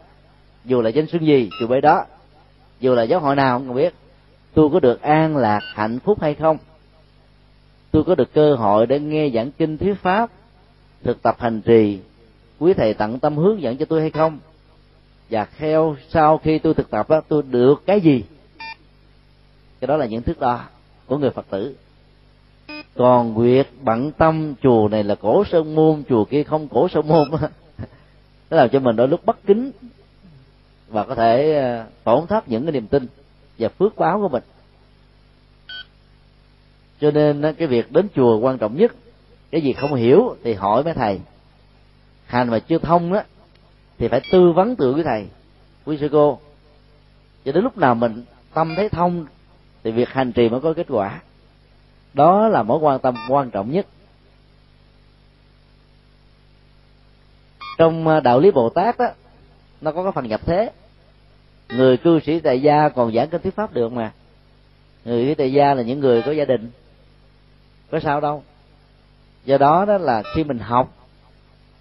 dù là danh xưng gì chùa b đó dù là giáo hội nào không biết tôi có được an lạc hạnh phúc hay không? Tôi có được cơ hội để nghe giảng kinh thuyết pháp thực tập hành trì quý thầy tận tâm hướng dẫn cho tôi hay không? Và theo sau khi tôi thực tập đó tôi được cái gì? Cái đó là những thước đo của người phật tử. Còn việc bận tâm, chùa này là cổ sơn môn, chùa kia không cổ sơn môn. *laughs* Nó làm cho mình đôi lúc bất kính và có thể ờ, tổn thất những cái niềm tin và phước báo của mình. Cho nên cái việc đến chùa quan trọng nhất, cái gì không hiểu thì hỏi mấy thầy hành mà chưa thông đó thì phải tư vấn từ quý thầy, quý sư cô. Cho đến lúc nào mình tâm thấy thông, thì việc hành trì mới có kết quả. Đó là mối quan tâm quan trọng nhất. Trong à, đạo lý bồ tát đó nó có cái phần nhập thế. Người cư sĩ tại gia còn giảng kinh thuyết pháp được mà. Người cư tại gia là những người có gia đình. Có sao đâu. Do đó đó là khi mình học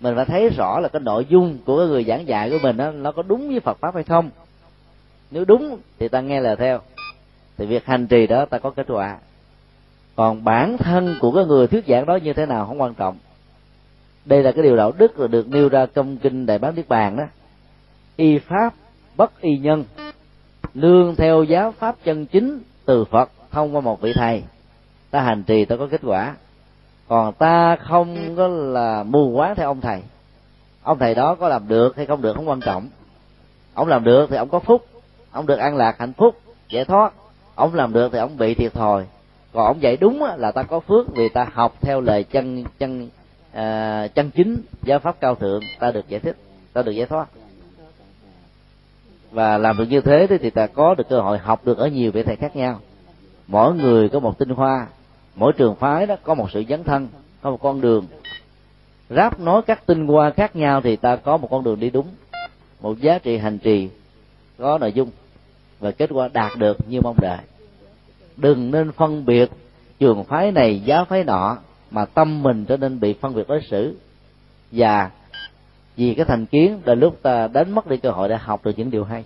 mình phải thấy rõ là cái nội dung của cái người giảng dạy của mình đó nó có đúng với Phật pháp hay không. Nếu đúng thì ta nghe lời theo. Thì việc hành trì đó ta có kết quả. Còn bản thân của cái người thuyết giảng đó như thế nào không quan trọng. Đây là cái điều đạo đức là được nêu ra trong kinh đại bán niết bàn đó. Y pháp bất y nhân, nương theo giáo pháp chân chính từ phật thông qua một vị thầy. Ta hành trì, ta có kết quả còn ta không có là mù quáng theo ông thầy. Ông thầy đó có làm được hay không được không quan trọng. Ông làm được thì ông có phúc. Ông được an lạc hạnh phúc giải thoát. Ông làm được thì ông bị thiệt thòi. Còn ông dạy đúng là ta có phước vì ta học theo lời chân chân à, chân chính giáo pháp cao thượng. Ta được giải thích ta được giải thoát. Và làm được như thế thì ta có được cơ hội học được ở nhiều vị thầy khác nhau. Mỗi người có một tinh hoa mỗi trường phái đó có một sự dấn thân, có một con đường. Ráp nối các tinh hoa khác nhau thì ta có một con đường đi đúng, một giá trị hành trì có nội dung và kết quả đạt được như mong đợi. Đừng nên phân biệt trường phái này giáo phái nọ mà tâm mình trở nên bị phân biệt đối xử. Và vì cái thành kiến là lúc ta đánh mất đi cơ hội để học được những điều hay.